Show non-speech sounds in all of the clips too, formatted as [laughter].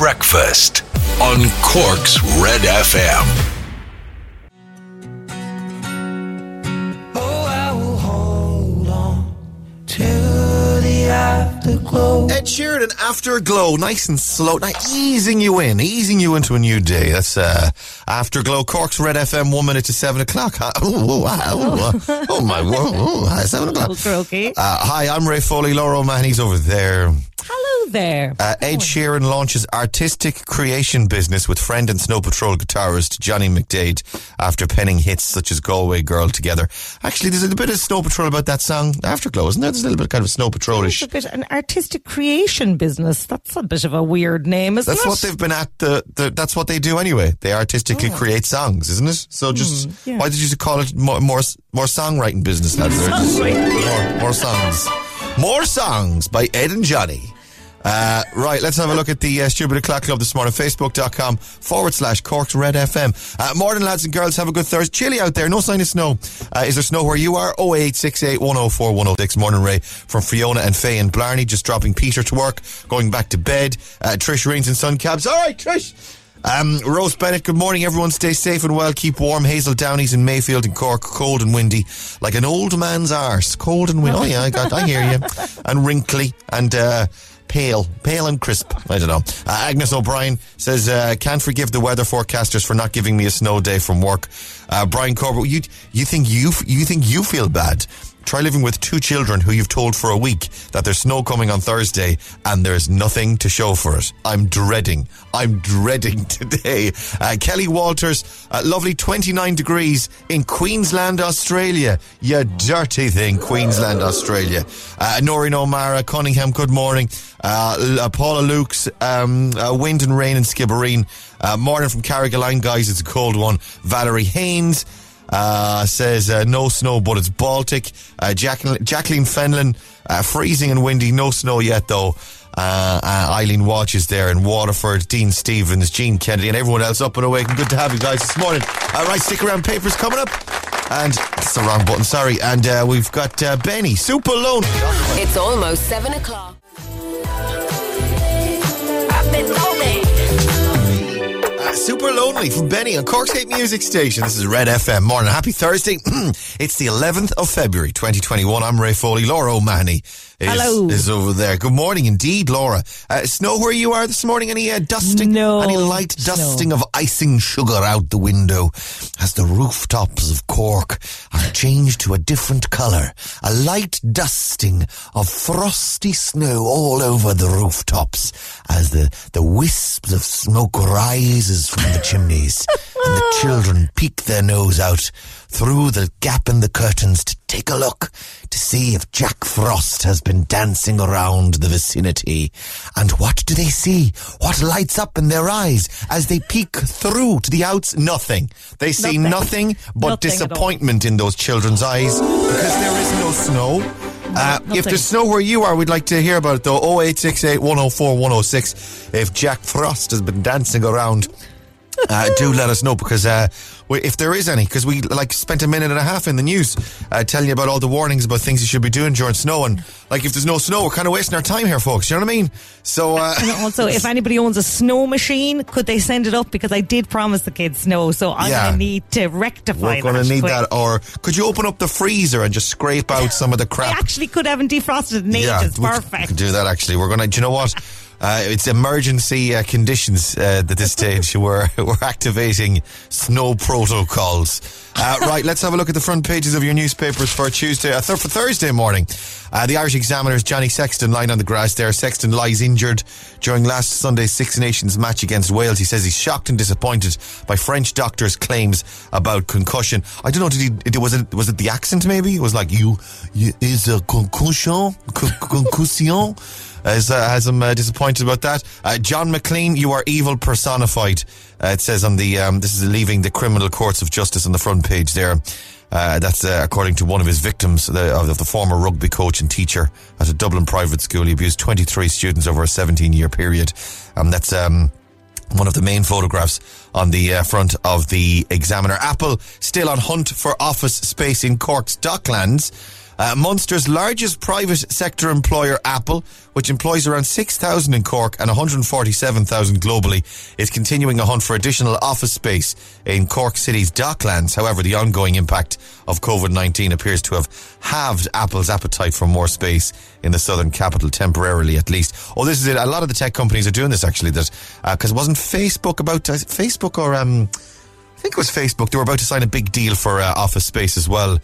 breakfast on Cork's Red FM. Oh, I will hold on to the afterglow. Ed Sheeran and Afterglow, nice and slow, nice, easing you in, easing you into a new day. That's uh, Afterglow, Cork's Red FM, one minute to seven o'clock. Huh? Oh, wow. oh, oh my word, oh, hi, seven o'clock. Okay. Uh, hi, I'm Ray Foley. Laura O'Mahony's over there. Hello there. Uh, Ed Sheeran launches artistic creation business with friend and Snow Patrol guitarist Johnny McDaid after penning hits such as Galway Girl together. Actually, there's a bit of Snow Patrol about that song Afterglow, isn't there? There's a little bit kind of Snow Patrolish. It's a bit an artistic creation business. That's a bit of a weird name, isn't That's it? That's what they've been at the, the that's what they do anyway. They artistically create songs, isn't it? So just Oh. Hmm, yeah. why did you call it more more, more songwriting business lads? More, more songs. More songs by Ed and Johnny. Uh, right, let's have a look at the uh, Stupid O'Clock Club this morning. Facebook.com forward slash Cork's Red FM. Uh, morning, lads and girls. Have a good Thursday. Chilly out there. No sign of snow. Uh, is there snow where you are? 08868 104 106. Morning, Ray. From Fiona and Faye and Blarney. Just dropping Peter to work. Going back to bed. Uh, Trish Rains and Sun Cabs. All right, Trish. Um, Rose Bennett, good morning everyone. Stay safe and well. Keep warm. Hazel Downey's in Mayfield and Cork, cold and windy, like an old man's arse. Cold and windy. Oh yeah, I got, I hear you. [laughs] And wrinkly and uh, pale, pale and crisp. I don't know. Uh, Agnes O'Brien says, uh, "Can't forgive the weather forecasters for not giving me a snow day from work." Uh, Brian Corbett, you you think you you think you feel bad? Try living with two children who you've told for a week that there's snow coming on Thursday and there's nothing to show for it. I'm dreading. I'm dreading [laughs] today. Uh, Kelly Walters, uh, lovely 29 degrees in Queensland, Australia. You dirty thing, Queensland, Australia. Uh, Noreen O'Mara, Cunningham, good morning. Uh, uh, Paula Lukes, um, uh, wind and rain and Skibbereen. Uh, morning from Carrigaline, guys. It's a cold one. Valerie Haynes uh, says uh, no snow, but it's Baltic. Uh, Jacqueline, Jacqueline Fenlon, uh, freezing and windy, no snow yet though. Uh, Eileen Watch is there in Waterford, Dean Stevens, Gene Kennedy, and everyone else up and awake. Good to have you guys this morning. All right, stick around. Papers coming up. And that's the wrong button, sorry. And we've got Benny, super lonely. It's almost seven o'clock. Super lonely from Benny on Cork's Hate Music Station. This is Red FM. Morning. Happy Thursday. [clears throat] it's the 11th of February, 2021. I'm Ray Foley. Laura O'Mahony is, Hello. is over there. Good morning indeed, Laura. Uh, snow where you are this morning? Any uh, dusting? No Any light dusting of icing sugar out the window as the rooftops of Cork are changed to a different colour? A light dusting of frosty snow all over the rooftops as the, the wisps of smoke rises from the chimneys and the [laughs] children peek their nose out through the gap in the curtains to take a look to see if Jack Frost has been dancing around the vicinity. And what do they see? What lights up in their eyes as they peek through to the outs? Nothing. They see Nothing. nothing, but Nothing disappointment in those children's eyes because there is no snow. Uh, if there's snow where you are, we'd like to hear about it though. 0868 104 106. If Jack Frost has been dancing around, uh, do let us know because uh, if there is any, because we like spent a minute and a half in the news uh, telling you about all the warnings about things you should be doing during snow, and like if there's no snow, we're kind of wasting our time here, folks. You know what I mean? So uh, [laughs] And also, if anybody owns a snow machine, could they send it up? Because I did promise the kids snow, so I'm Yeah. to need to rectify we're going to that need quick. that. Or could you open up the freezer and just scrape out some of the crap? I actually could have them defrosted in yeah, ages. Perfect. We could do that actually. We're gonna. Do you know what? Uh, it's emergency uh, conditions uh, at this stage. [laughs] we're we're activating snow protocols. Uh, right, let's have a look at the front pages of your newspapers for Tuesday, uh, th- for Thursday morning. Uh, the Irish Examiner's Johnny Sexton lying on the grass there. Sexton lies injured during last Sunday's Six Nations match against Wales. He says he's shocked and disappointed by French doctors' claims about concussion. I don't know. Did he? Was it was it the accent? Maybe it was like you, you is a concussion, Con- concussion. As, uh, has him uh, disappointed about that. Uh, John McClean, you are evil personified. Uh, it says on the um, this is leaving the criminal courts of justice on the front page there. Uh, that's uh, according to one of his victims, the, of the former rugby coach and teacher at a Dublin private school. He abused 23 students over a 17 year period. Um, that's um, one of the main photographs on the uh, front of the Examiner. Apple still on hunt for office space in Cork's Docklands. Uh, Munster's largest private sector employer, Apple, which employs around 6,000 in Cork and 147,000 globally, is continuing a hunt for additional office space in Cork City's docklands. However, the ongoing impact of COVID-19 appears to have halved Apple's appetite for more space in the southern capital, temporarily at least. Oh, this is it. A lot of the tech companies are doing this actually, that because it wasn't Facebook about, it Facebook or... um. I think it was Facebook. They were about to sign a big deal for uh, office space as well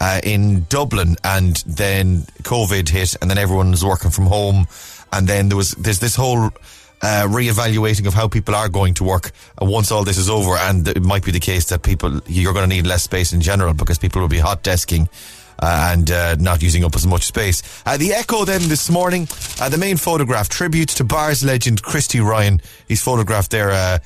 uh, in Dublin, and then COVID hit, and then everyone was working from home, and then there was there's this whole. Uh, re-evaluating of how people are going to work uh, once all this is over, and it might be the case that people you're going to need less space in general because people will be hot desking uh, and uh, not using up as much space. Uh, the Echo then this morning, uh, the main photograph, tribute to Barrs legend Christy Ryan. He's photographed there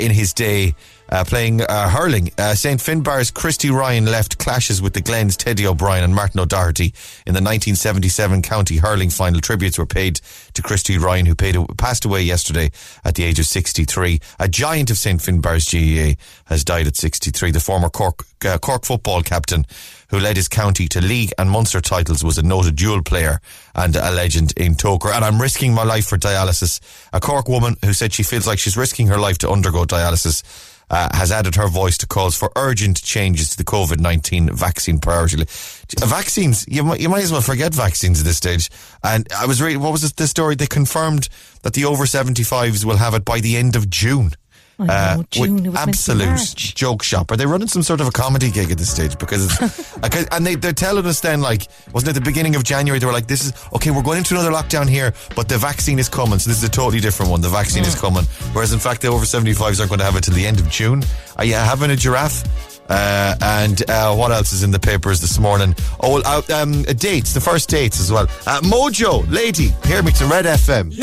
in his day. Uh, playing uh, hurling. Uh, St. Finbarr's Christy Ryan left clashes with the Glens Teddy O'Brien and Martin O'Doherty in the 1977 county hurling final. Tributes were paid to Christy Ryan, who paid, passed away yesterday at the age of 63. A giant of St. Finbarr's GAA has died at 63. The former Cork, uh, Cork football captain who led his county to league and Munster titles was a noted dual player and a legend in Togher. And I'm risking my life for dialysis. A Cork woman who said she feels like she's risking her life to undergo dialysis uh, has added her voice to calls for urgent changes to the COVID 19 vaccine priority list. Vaccines, you might, you might as well forget vaccines at this stage. And I was reading, what was the story? They confirmed that the over 75s will have it by the end of June. I know, June, with it was meant to be absolute March. joke shop. Are they running some sort of a comedy gig at this stage? Because it's, [laughs] and they, they're telling us then, like, wasn't it the beginning of January? They were like, this is, okay, we're going into another lockdown here, but the vaccine is coming. So this is a totally different one. The vaccine is coming. Whereas in fact, the over 75s aren't going to have it till the end of June. Are you having a giraffe? Uh, and uh, what else is in the papers this morning? Oh, uh, um, uh, dates, the first dates as well. Uh, Modjo, lady, hear me to Red FM.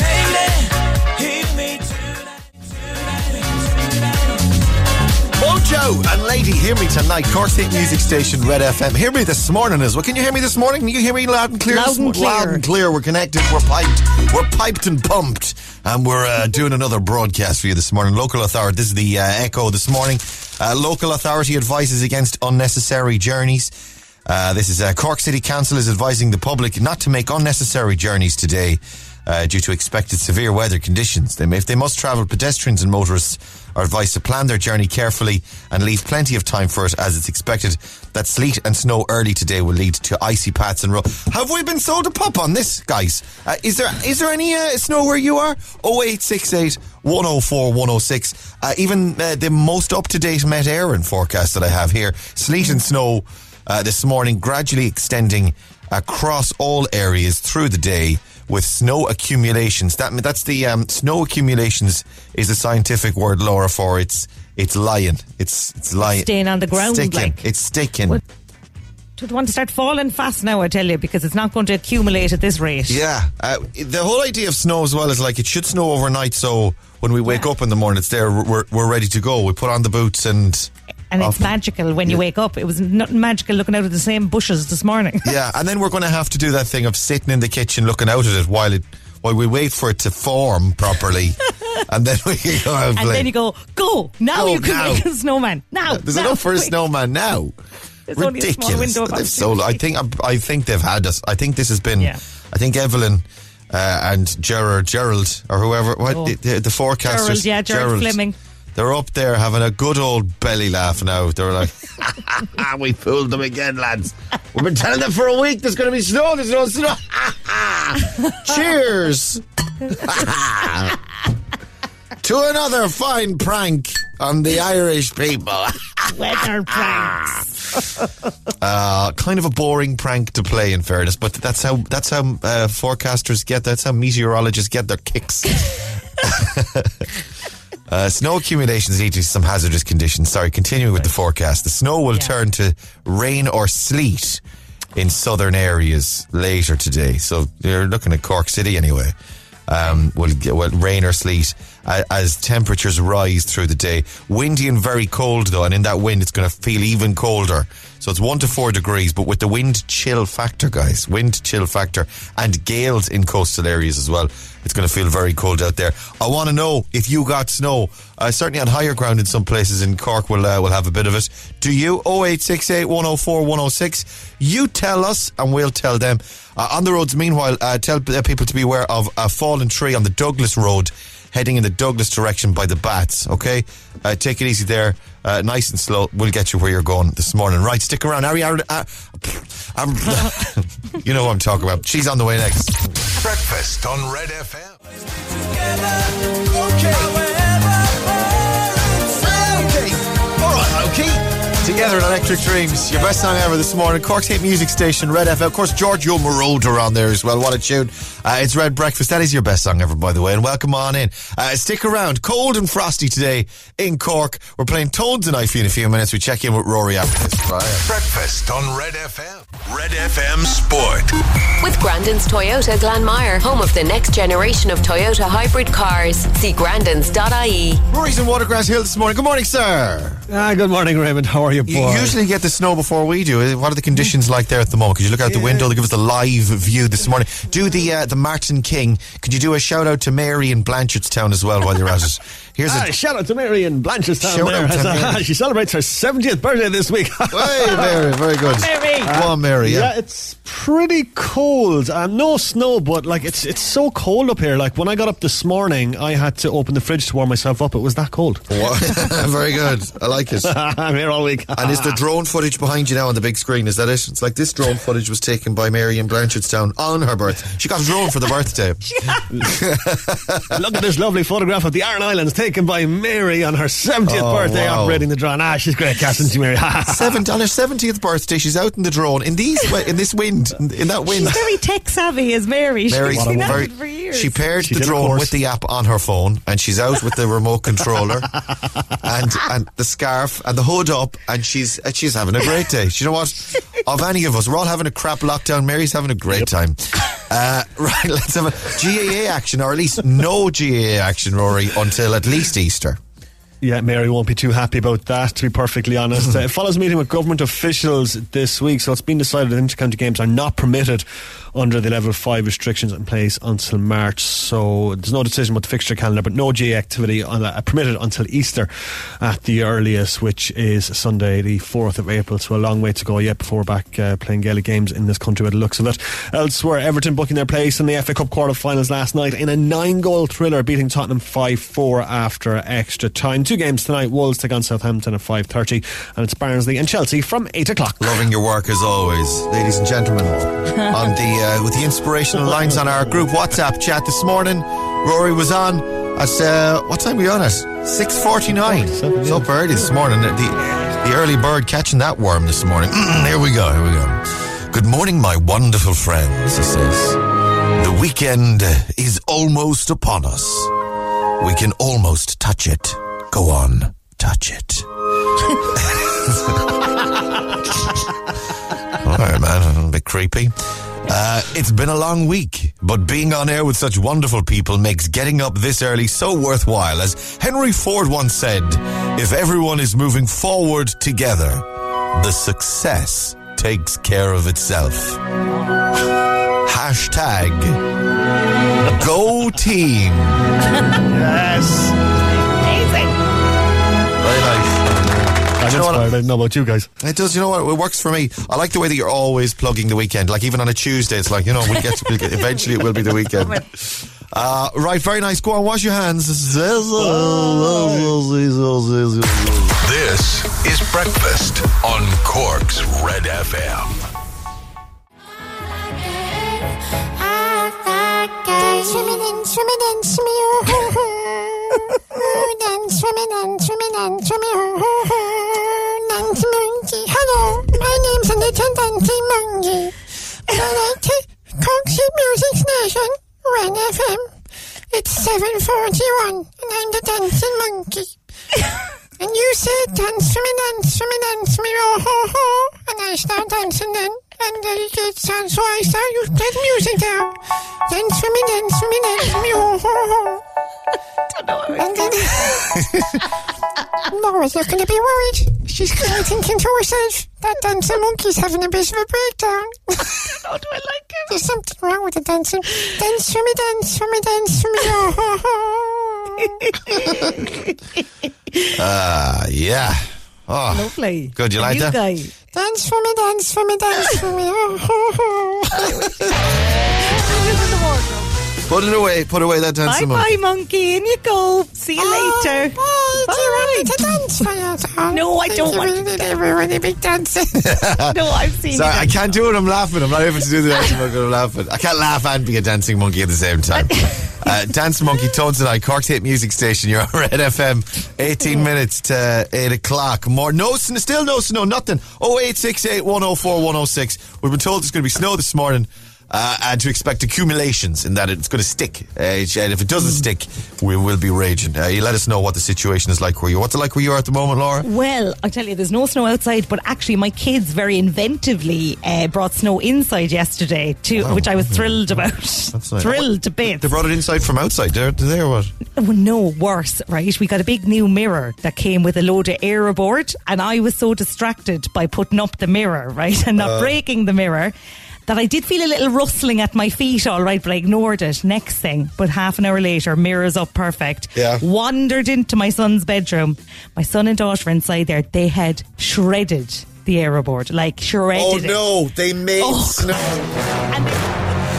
Modjo and Lady, hear me tonight. Cork State Music Station, Red FM. Hear me this morning as well. Can you hear me this morning? Can you hear me loud and clear? Loud and mo- Loud clear. and clear. We're connected. We're piped. We're piped and pumped. And we're uh, doing another broadcast for you this morning. Local authority. This is the uh, Echo this morning. Uh, local authority advises against unnecessary journeys. Uh, this is uh, Cork City Council is advising the public not to make unnecessary journeys today uh, due to expected severe weather conditions. They may, if they must travel, pedestrians and motorists are advised to plan their journey carefully and leave plenty of time for it, as it's expected that sleet and snow early today will lead to icy paths and road. Have we been sold a pop on this, guys? Uh, is there is there any uh, snow where you are? 0868 104 106. Uh, even uh, the most up to date Met Éireann forecast that I have here sleet and snow uh, this morning gradually extending across all areas through the day with snow accumulations. That that's the um, snow accumulations is a scientific word, Laura, for it's it's lying. It's it's lying. Staying on the ground, Sticking. like. it's sticking. What? Don't want to start falling fast now, I tell you, because it's not going to accumulate at this rate. Yeah, uh, the whole idea of snow as well is like it should snow overnight, so when we wake Yeah. up in the morning, it's there. We're we're ready to go. We put on the boots and. And it's magical when you Yeah. wake up. It was not magical looking out of the same bushes this morning. [laughs] Yeah, and then we're going to have to do that thing of sitting in the kitchen looking out at it while it while we wait for it to form properly, [laughs] and then we go out and and then you go, go, now Go you can now. make a snowman. Now. There's now, enough for a quick. snowman now. There's only a small Ridiculous. They've sold. I think. I think they've had us. I think this has been. Yeah. I think Evelyn. Uh, and Gerard, Gerald, or whoever, what Oh. the, the, forecasters, Gerald, yeah, Gerald Fleming. They're up there having a good old belly laugh now. They're like, [laughs] "We fooled them again, lads. We've been telling them for a week. There's going to be snow. There's no snow. [laughs] Cheers [laughs] to another fine prank on the Irish people." Weather pranks. Uh, kind of a boring prank to play, in fairness, but that's how that's how uh, forecasters get. That's how meteorologists get their kicks. Uh, snow accumulations lead to some hazardous conditions. Sorry, continuing with the forecast, the snow will Yeah. turn to rain or sleet in southern areas later today. So you're looking at Cork City anyway. Um, will get well, rain or sleet uh, as temperatures rise through the day. Windy and very cold though, and in that wind, it's going to feel even colder. So it's one to four degrees, but with the wind chill factor, guys, wind chill factor, and gales in coastal areas as well. It's going to feel very cold out there. I want to know if you got snow. Uh, certainly on higher ground in some places in Cork, we'll, uh, we'll have a bit of it. Do you? 0868 104 106. You tell us, and we'll tell them. Uh, on the roads, meanwhile, uh, tell uh, people to be aware of a fallen tree on the Douglas Road heading in the Douglas direction by the Bats, okay? Uh, take it easy there, uh, nice and slow. We'll get you where you're going this morning. Right, stick around. Ari, Ari, uh, um, [laughs] you know what I'm talking about. She's on the way next. Breakfast on Red FM. Okay. All right, okay. Together in Electric Dreams, your best song ever this morning. Cork's hit music station, Red FM. Of course, Giorgio Moroder on there as well. What a tune. Uh, it's Red Breakfast. That is your best song ever, by the way. And welcome on in. Uh, stick around. Cold and frosty today in Cork. We're playing Tones and I in a few minutes. We check in with Rory after this. Right. Breakfast on Red FM. Red FM Sport. With Grandin's Toyota Glanmire, home of the next generation of Toyota hybrid cars. See grandins.ie. Rory's in Watergrass Hill this morning. Good morning, sir. Ah, good morning, Raymond. How are you, You boy? usually get the snow before we do. What are the conditions like there at the moment? Could you look out the window? They give us a live view this morning. Do the uh, the Martin King. Could you do a shout out to Mary in Blanchardstown as well while you're at it? [laughs] Here's Ah, a shout out to Mary in Blanchardstown Shout there. out to uh, Mary. [laughs] she celebrates her 70th birthday this week. [laughs] Hey, Mary, very good. Mary. Go on, Mary. Yeah, Yeah. it's pretty cold. Um, no snow, but like it's it's so cold up here. Like when I got up this morning, I had to open the fridge to warm myself up. It was that cold. [laughs] very good. I like it. I'm here all week. And is the drone footage behind you now on the big screen? Is that it? It's like this drone footage was taken by Mary in Blanchardstown on her birth. She got a drone for the birthday. Look at this lovely photograph of the Iron Islands taken by Mary on her 70th Oh, birthday wow. operating the drone. Ah, she's great, Cass, isn't she, Mary? [laughs] Seven on her seventieth birthday, she's out in the drone in these in this wind in that wind. She's very tech savvy as Mary. Mary, She's been at it for years. she paired She the drone with the app on her phone, and she's out with the remote controller and and the scarf and the hood up, and she's and she's having a great day. Do you know what? Of any of us, we're all having a crap lockdown. Mary's having a great time. Uh, [laughs] right, let's have a GAA action, or at least no GAA action, Rory, until at least Easter. Yeah, Mary won't be too happy about that, to be perfectly honest. [laughs] uh, it follows a meeting with government officials this week, so it's been decided that intercounty games are not permitted under the level 5 restrictions in place until March. So there's no decision about the fixture calendar, but no GAA activity on, uh, permitted until Easter at the earliest, which is Sunday, the 4th of April. So a long way to go yet before we're back uh, playing Gaelic games in this country by the looks of it. Elsewhere, Everton booking their place in the FA Cup quarter-finals last night in a nine-goal thriller, beating Tottenham 5-4 after extra time. Two games tonight. Wolves take on Southampton at 5.30 and it's Barnsley and Chelsea from 8 o'clock. Loving your work as always, ladies and gentlemen. [laughs] on the uh, with the inspirational lines on our group WhatsApp chat this morning, Rory was on at uh, what time were you on at? Six forty nine. It's up early this morning. The the early bird catching that worm this morning. here we go. Here we go. Good morning, my wonderful friends. He says, the weekend is almost upon us. We can almost touch it. Go on, touch it. [laughs] All right, man. A bit creepy. Uh, it's been a long week, but being on air with such wonderful people makes getting up this early so worthwhile. As Henry Ford once said, if everyone is moving forward together, the success takes care of itself. Hashtag Go Team. Yes. I'm you know what? inspired. I don't know about you guys. It does. You know what? It works for me. I like the way that you're always plugging the weekend. Like even on a Tuesday, it's like you know we get, we'll get eventually it will be the weekend. [laughs] Uh, right, very nice. Go on, wash your hands. This is Breakfast on Cork's Red FM. Swimming in, swimming [laughs] in, swimming oh, oh, oh. Then swimming in, swimming in, swimming oh, oh, oh. Nancy Monkey. Hello, my name's Anita Nancy Monkey. I like to Coxie Music Station, Ren FM. It's 741, and I'm the dancing monkey. And you said dance for me, dance for me, dance for me, oh ho ho. And I start dancing then. And then it gets on, so I start you play the music now. Dance for me, dance for me, dance for me, oh ho ho. And then [laughs] Laura's looking a bit worried. She's kind of thinking to herself, that dancing monkey's having a bit of a breakdown. Oh, do I like him? There's something wrong with the dancing. Dance for me, dance for me, dance for me. Oh, [laughs] Uh, yeah. Oh, Lovely. Good, you And like that? guy. dance for me, dance for me, dance for me. [laughs] put it away. Put away that Bye dancing bye, monkey. monkey. In you go. See you later. Oh, do you want me Bye. to dance for you? Tom? No, I don't you want to really, everyone, a big dancing. [laughs] No, I've seen Sorry, you. I can't do it. I'm laughing. I'm not able to do the dancing monkey. I'm laughing. I can't laugh and be a dancing monkey at the same time. [laughs] Uh, dancing monkey Tones and I. Cork's hit music station. You're on Red FM. 18 minutes to 8 o'clock. More no sn- still no snow. Nothing. 0868 104 106. We've been told there's going to be snow this morning. Uh, and to expect accumulations in that it's going to stick. Uh, and if it doesn't stick, we will be raging. Uh, you let us know what the situation is like where you. What's it like where you are at the moment, Laura? Well, I tell you, there's no snow outside, but actually, my kids very inventively uh, brought snow inside yesterday, too, Wow. which I was thrilled about. That's nice. [laughs] thrilled to bits. They brought it inside from outside. Did they or what? Oh, no, worse, right? We got a big new mirror that came with a load of aeroboard, and I was so distracted by putting up the mirror, right, [laughs] and Uh. not breaking the mirror. That I did feel a little rustling at my feet, all right, but I ignored it. Next thing, but half an hour later, mirrors up perfect. Yeah. Wandered into my son's bedroom. My son and daughter inside there. They had shredded the aeroboard, like shredded Oh, it. they made Oh. snow. And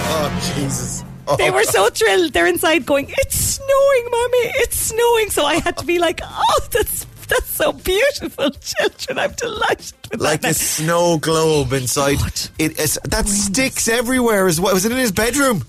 Oh Jesus! Oh, they were so thrilled. They're inside going, "It's snowing, mommy! It's snowing!" So I had to be like, "Oh, that's [laughs] that's so beautiful, children! I'm delighted with like that." a snow globe inside. What? It is that sticks everywhere as well. Was it in his bedroom?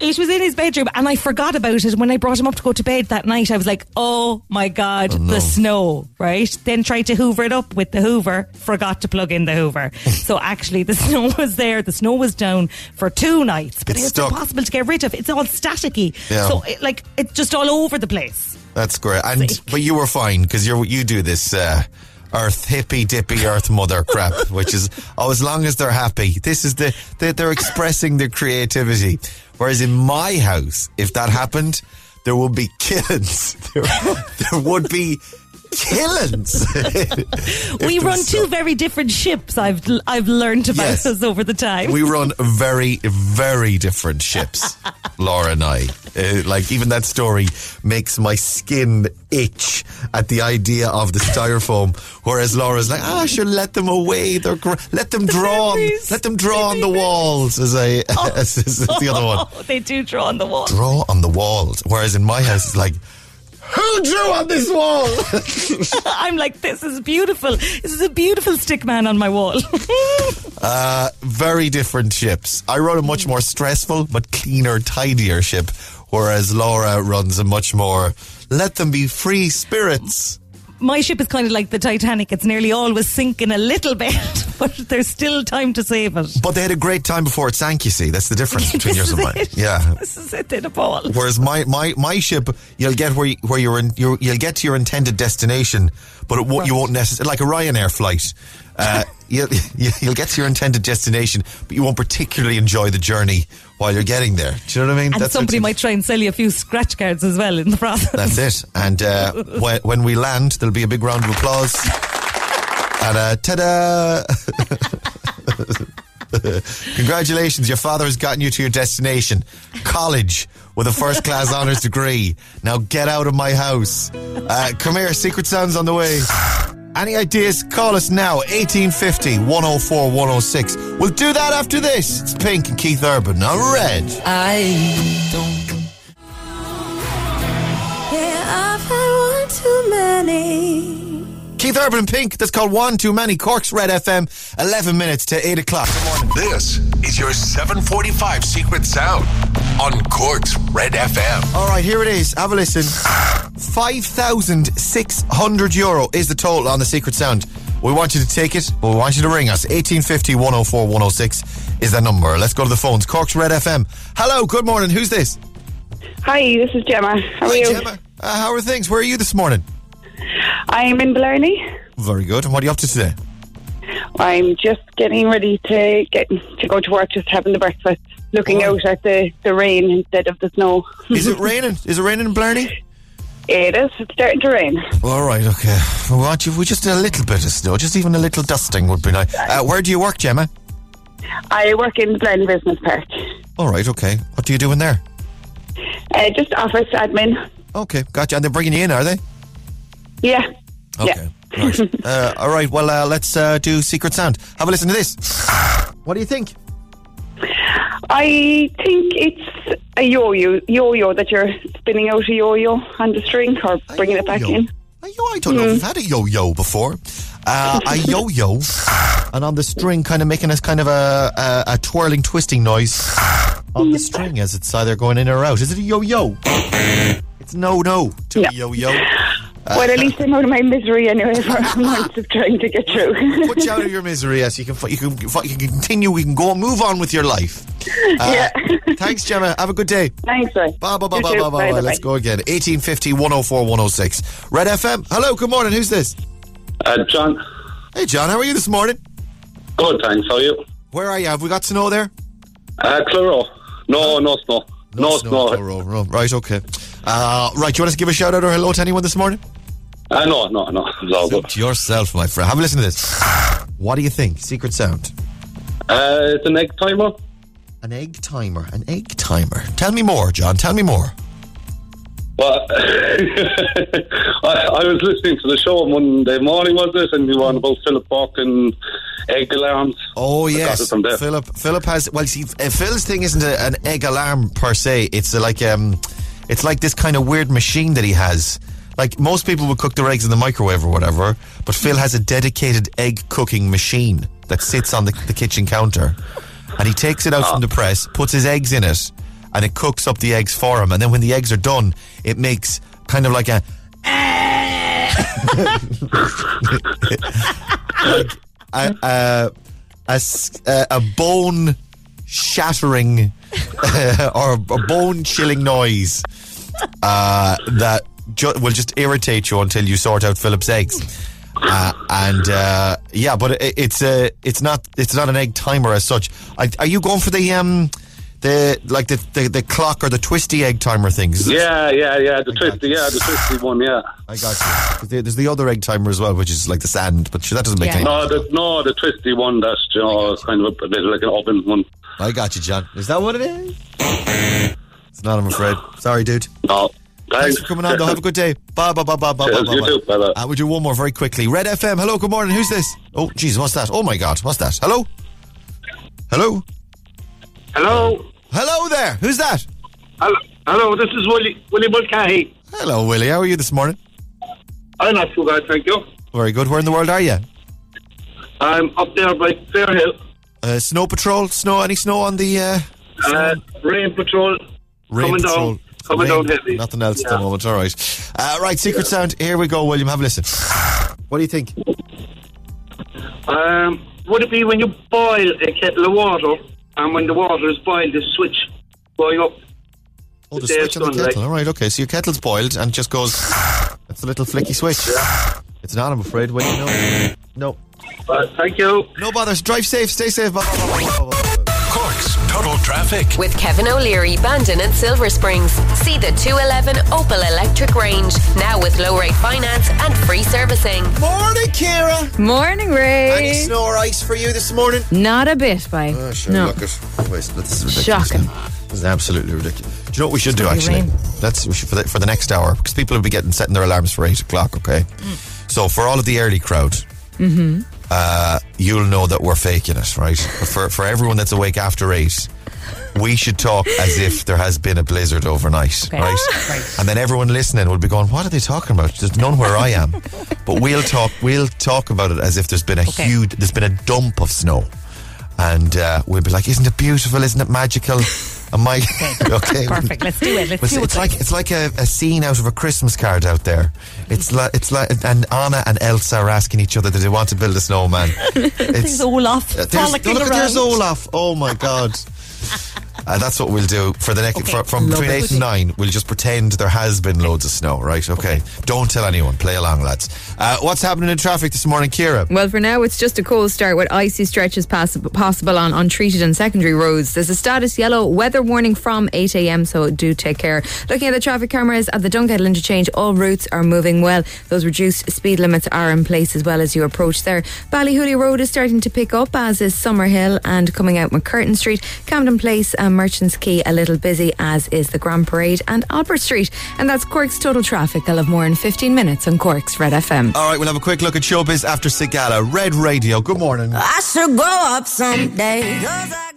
It was in his bedroom, and I forgot about it when I brought him up to go to bed that night. I was like, "Oh my god, oh, the snow!" Right? Then tried to Hoover it up with the Hoover. Forgot to plug in the Hoover. [laughs] so actually, the [laughs] snow was there. The snow was down for two nights, but It's impossible to get rid of. It's all staticky, Yeah. so it, like it's just all over the place. That's great. And but you were fine because you you do this. Uh, Earth hippy dippy Earth mother crap, [laughs] which is oh, as long as they're happy. This is the they, they're expressing their creativity. Whereas in my house, if that happened, there would be [laughs] killings. There, there would be killings. [laughs] We run two very different ships. I've I've learned about Yes. us over the time. We run [laughs] very, very different ships, Laura and I. Uh, like, even that story makes my skin itch at the idea of the styrofoam. Whereas Laura's like, ah, sure, let them away. They're gr- let them draw on, let them draw on the walls. As I, [laughs] as, as the other one, they do draw on the walls. draw on the walls. Whereas in my house, it's like, who drew on this wall? [laughs] [laughs] I'm like, this is beautiful. This is a beautiful stick man on my wall. [laughs] Uh, very different ships. I run a much more stressful but cleaner, tidier ship, whereas Laura runs a much more let them be free spirits. My ship is kind of like the Titanic. It's nearly always sinking a little [laughs] bit, but there's still time to save it. But they had a great time before it sank, you see. That's the difference [laughs] between yours and mine. it. Yeah. [laughs] This is it in a ball. Whereas my, my, my ship, you'll get where you, where you're in, you're, you'll get to your intended destination, but it won't, you won't necessarily like a Ryanair flight. Uh, [laughs] you'll, [laughs] you'll get to your intended destination, but you won't particularly enjoy the journey while you're getting there. Do you know what I mean? And That's somebody might try and sell you a few scratch cards as well in the process. That's it. And uh, [laughs] when, when we land, there'll be a big round of applause. And uh, ta-da! [laughs] Congratulations, your father has gotten you to your destination, college, with a first class [laughs] honours degree. Now get out of my house. Uh, come here, Secret Sounds on the way. Any ideas? Call us now, 1850 104 106. We'll do that after this. It's Pink and Keith Urban on Red. I don't. Yeah, I've had one too many. Keith Urban and Pink, that's called One Too Many. Cork's Red FM, 11 minutes to 8 o'clock. This is your 745 Secret Sound on Cork's Red FM. All right, here it is. Have a listen. 5,600 euro is the total on the Secret Sound. We want you to take it, but we want you to ring us. 1850 104 106 is that number. Let's go to the phones. Cork's Red FM. Hello, good morning. Who's this? Hi, this is Gemma. How are Hi, you? Gemma. Uh, how are things? Where are you this morning? I'm in Blarney. Very good. And what are you up to today? I'm just getting ready to get to go to work, just having the breakfast, looking Oh. out at the, the rain instead of the snow. [laughs] Is it raining? Is it raining in Blarney? It is. It's starting to rain. All right, okay. We want you. We just a little bit of snow, just even a little dusting would be nice. Uh, where do you work, Gemma? I work in the Glen Business Park. All right, okay. What do you do in there? Uh, just office admin. Okay, gotcha. And they're bringing you in, are they? Yeah. Okay. Right. [laughs] uh, all right. Well, uh, let's uh, do Secret Sound. Have a listen to this. [sighs] What do you think? I think it's a yo-yo, yo-yo that you're spinning out a yo-yo on the string or bringing it back in. A yo- I don't know. if We've had a yo-yo before. Uh, a yo-yo, [laughs] and on the string, kind of making us kind of a, a, a twirling, twisting noise on the string as it's either going in or out. Is it a yo-yo? It's no, no to Yeah. a yo-yo. [laughs] well, at least I'm out of my misery anyway [laughs] for months of trying to get through. [laughs] Put you out of your [laughs] misery, yes. You can, you can, you can continue. We can go, move on with your life. Uh, yeah. Thanks, Gemma. Have a good day. Thanks, bye. Bye, bye, bye, You bye, bye, bye, bye. Let's go again. 1850 104 106. Red FM. Hello, good morning. Who's this? Uh, John, Hey, John. How are you this morning? good, thanks. How are you? Where are you? Have we got snow there? Uh, Claro. No, no snow. No, snow. Cloro, no. Right, okay. Uh, right, you want us to give a shout out or hello to anyone this morning? Uh, no, no, no. It's all good. To yourself, my friend. Have a listen to this. What do you think? Secret sound. Uh, it's an egg timer. An egg timer. An egg timer. Tell me more, John. Tell me more. Well, [laughs] I, I was listening to the show Monday morning, was it? And you were on about Philip Buck and egg alarms. Oh yes, it from there. Philip. Philip has. Well, see, Phil's thing isn't a, an egg alarm per se. It's uh, like um, it's like this kind of weird machine that he has. Like most people would cook their eggs in the microwave or whatever, but Phil has a dedicated egg cooking machine that sits on the, the kitchen counter, and he takes it out from the press, puts his eggs in it, and it cooks up the eggs for him. And then when the eggs are done, it makes kind of like a [laughs] like a bone shattering [laughs] or a bone chilling noise uh, that ju- will just irritate you until you sort out Philip's eggs. Uh, and uh, yeah, but it, it's a it's not it's not an egg timer as such. Are, are you going for the um the like the, the, the clock or the twisty egg timer things? Yeah, yeah, yeah. The I twisty, yeah, the twisty one, yeah. I got you. 'Cause there- There's the other egg timer as well, which is like the sand, but sure, that doesn't make Yeah. any. No, the no, the twisty one. That's you know, kind of a bit like an oven one. I got you, John. Is that what it is? It's not, I'm afraid. Sorry, dude. No, Thanks thanks for coming on, though. Have a good day. Bye, bye, bye, bye, bye, Cheers, bye, you bye. too, bye-bye. Uh, we'll do one more very quickly. Red FM. Hello, good morning. Who's this? Oh, jeez, what's that? Oh, my God, what's that? Hello? Hello? Hello. Hello there. Who's that? Hello, hello this is Willie, Willie Mulcahy. Hello, Willie. How are you this morning? I'm not too bad, thank you. Very good. Where in the world are you? I'm up there by Fairhill. Uh, snow patrol? Snow? Any snow on the uh, Uh, rain patrol rain coming patrol? down. Coming Rain- down heavy. Nothing else at the moment, alright. Uh, right, Secret Sound. Here we go, William. Have a listen. What do you think? Um, would it be when you boil a kettle of water and when the water is boiled, the switch going up? Oh, the There's switch on the kettle. All right, okay. So your kettle's boiled and just goes. It's a little flicky switch. It's not, I'm afraid. When you know. No. Uh, thank you. No bothers. Drive safe. Stay safe. Bye, bye, bye, bye, bye, bye, bye. Cork's Total Traffic. With Kevin O'Leary, Bandon and Silver Springs. See the 211 Opel Electric range. Now with low rate finance and free servicing. Morning, Kira. Morning, Ray. Any snow or ice for you this morning? Not a bit, by. Oh, sure. no. Look at. Wait, this is ridiculous. Shocking. This is absolutely ridiculous. Do you know what we should do actually? rain. That's we should for the, for the next hour because people will be getting setting their alarms for eight o'clock. Okay, Mm. so for all of the early crowd, Mm-hmm. Uh, you'll know that we're faking it, right? For for everyone that's awake after eight, we should talk as if there has been a blizzard overnight, Okay. right? Right. And then everyone listening will be going, "What are they talking about?" There's none where I am, but we'll talk. We'll talk about it as if there's been a Okay. huge, there's been a dump of snow, and uh, we'll be like, "Isn't it beautiful? Isn't it magical?" Am I [laughs] okay? Perfect. Let's do it. Let's do it's it. like it's like a, a scene out of a Christmas card out there. It's like it's like and Anna and Elsa are asking each other, "Do they want to build a snowman?" [laughs] There's Olaf there's, look around. there's Olaf. Oh my god. [laughs] Uh, that's what we'll do for the next Okay. for, from Love between it. eight and nine. We'll just pretend there has been loads of snow, right? Okay. Don't tell anyone. Play along, lads. Uh, what's happening in traffic this morning, Kira? Well, for now, it's just a cold start with icy stretches pass- possible on untreated and secondary roads. There's a status yellow weather warning from 8 a.m., so do take care. Looking at the traffic cameras at the Dunkettle interchange, all routes are moving well. Those reduced speed limits are in place as well as you approach there. Ballyhooly Road is starting to pick up, as is Summerhill, and coming out McCurtain Street, Camden Place, and Merchants Quay a little busy, as is the Grand Parade and Albert Street. And that's Cork's total traffic. They'll have more in 15 minutes on Cork's Red FM. All right, we'll have a quick look at showbiz after Sigala. Red Radio. Good morning. I should grow up someday.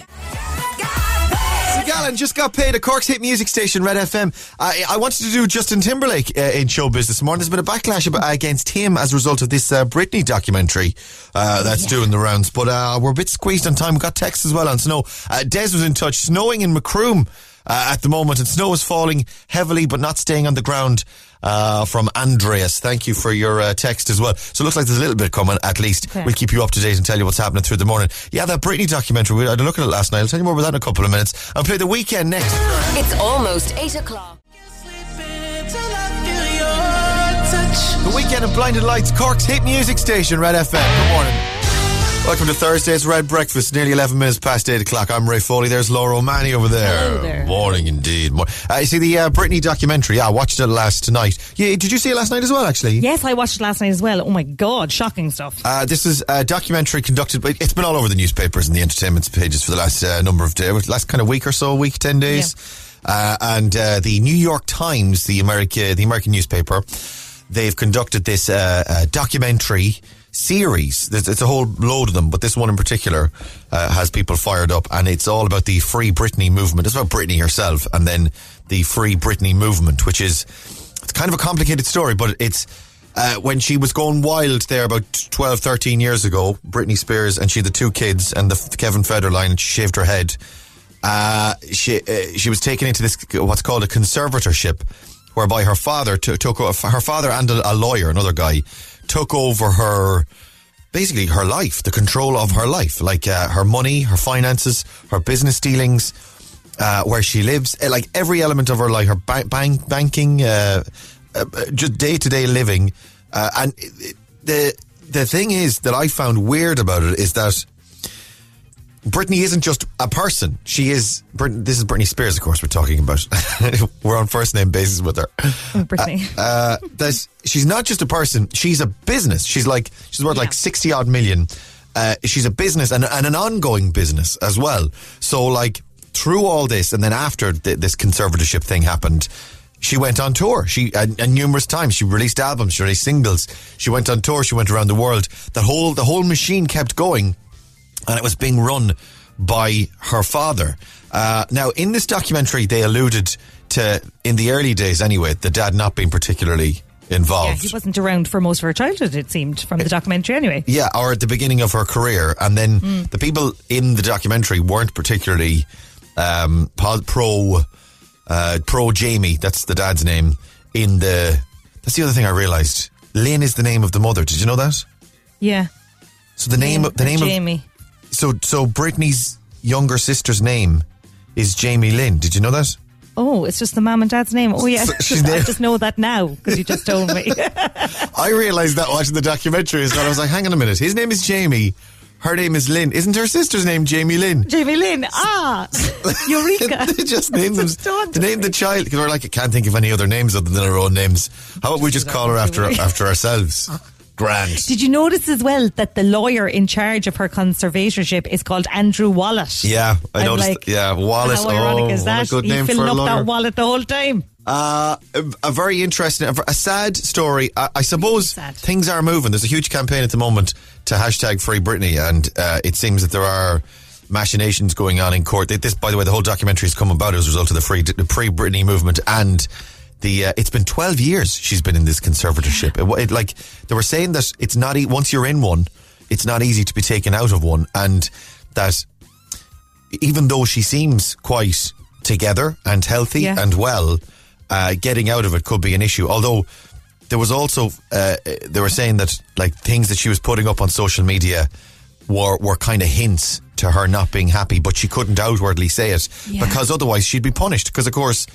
Sigala just got paid at Cork's hit music station, Red FM. I, I wanted to do Justin Timberlake uh, in showbiz this morning. There's been a backlash ab- against him as a result of this uh, Britney documentary uh, that's doing the rounds. But uh, we're a bit squeezed on time. We got texts as well on snow. Uh, Des was in touch. Snowing in Macroom uh, at the moment, and snow is falling heavily, but not staying on the ground. Uh, from Andreas, thank you for your uh, text as well. So it looks like there's a little bit coming. At least Okay. we'll keep you up to date and tell you what's happening through the morning. Yeah, that Britney documentary. We had a look at it last night. I'll tell you more about that in a couple of minutes. I'll play the Weeknd next. It's almost 8 o'clock. The Weeknd of Blinding Lights, Cork's hit music station, Red FM. Good morning. Welcome to Thursday's Red Breakfast, nearly 11 minutes past 8 o'clock. I'm Ray Foley. There's Laura O'Mahony over there. There. Morning indeed. Uh, you see the uh, Britney documentary? Yeah, I watched it last night. Yeah, did you see it last night as well, actually? Yes, I watched it last night as well. Oh my God, shocking stuff. Uh, this is a documentary conducted by, it's been all over the newspapers and the entertainment pages for the last uh, number of days, last kind of week or so, week, 10 days. Uh, and uh, the New York Times, the America, the American newspaper, they've conducted this uh, documentary series. There's, it's a whole load of them, but this one in particular uh, has people fired up, and it's all about the Free Britney movement. It's about Britney herself, and then the Free Britney movement, which is it's kind of a complicated story, but it's uh, when she was going wild there about 12, 13 years ago, Britney Spears, and she had the two kids and the Kevin Federline, and she shaved her head. Uh, she uh, she was taken into this what's called a conservatorship, whereby her father t- took her father and a, lawyer, another guy, took over her basically her life, the control of her life, like uh, her money, her finances, her business dealings, uh, where she lives, uh, like every element of her life, her ba- bank, banking, uh, uh, just day to day living. Uh, and it- it- the the thing is that I found weird about it is that Britney isn't just a person. She is. This is Britney Spears, of course. We're talking about. [laughs] we're on first name basis with her. [laughs] Britney. Uh, that's, she's not just a person. She's a business. She's like she's worth like sixty odd million. Uh, she's a business and, and an ongoing business as well. So like through all this, and then after th- this conservatorship thing happened, she went on tour. She and, and numerous times she released albums, she released singles. She went on tour. She went around the world. The whole the whole machine kept going and it was being run by her father. Uh, now, in this documentary, they alluded to, in the early days anyway, the dad not being particularly Yeah, involved. he wasn't around for most of her childhood, it seemed, from the documentary anyway. Yeah, or at the beginning of her career. And then the people in the documentary weren't particularly um, pro uh, pro Jamie. That's the dad's name. In the that's the other thing I realised. Lynn is the name of the mother. Did you know that? Yeah. So the name the name of Jamie. So so Britney's younger sister's name is Jamie Lynn. Did you know that? Oh, it's just the mom and dad's name. Oh, yeah. [laughs] So I just know that now because you just told me. [laughs] I realised that watching the documentary as well. I was like, hang on a minute. His name is Jamie. Her name is Lynn. Isn't her sister's name Jamie Lynn? Jamie Lynn. Ah, [laughs] Eureka. they just named them. They named the child because we're like, I can't think of any other names other than our own names. How about we just call her after after ourselves? Grand. Did you notice as well that the lawyer in charge of her conservatorship is called Andrew Wallet? Yeah, I I'm noticed. like, yeah, Wallet. How ironic oh, is what that? a good He's name for filling a up that wallet the whole time. Uh, a, very interesting, a, sad story. I, I suppose things are moving. There's a huge campaign at the moment to hashtag Free Britney, and uh, it seems that there are machinations going on in court. This, by the way, the whole documentary has come about as a result of the Free the Free Britney movement and. The, uh, it's been 12 years she's been in this conservatorship. It, it, like they were saying that it's not e- once you're in one, it's not easy to be taken out of one, and that even though she seems quite together and healthy Yeah. and well, uh, getting out of it could be an issue. Although there was also uh, they were saying that like things that she was putting up on social media were were kind of hints to her not being happy, but she couldn't outwardly say it Yeah. because otherwise she'd be punished. Because of course,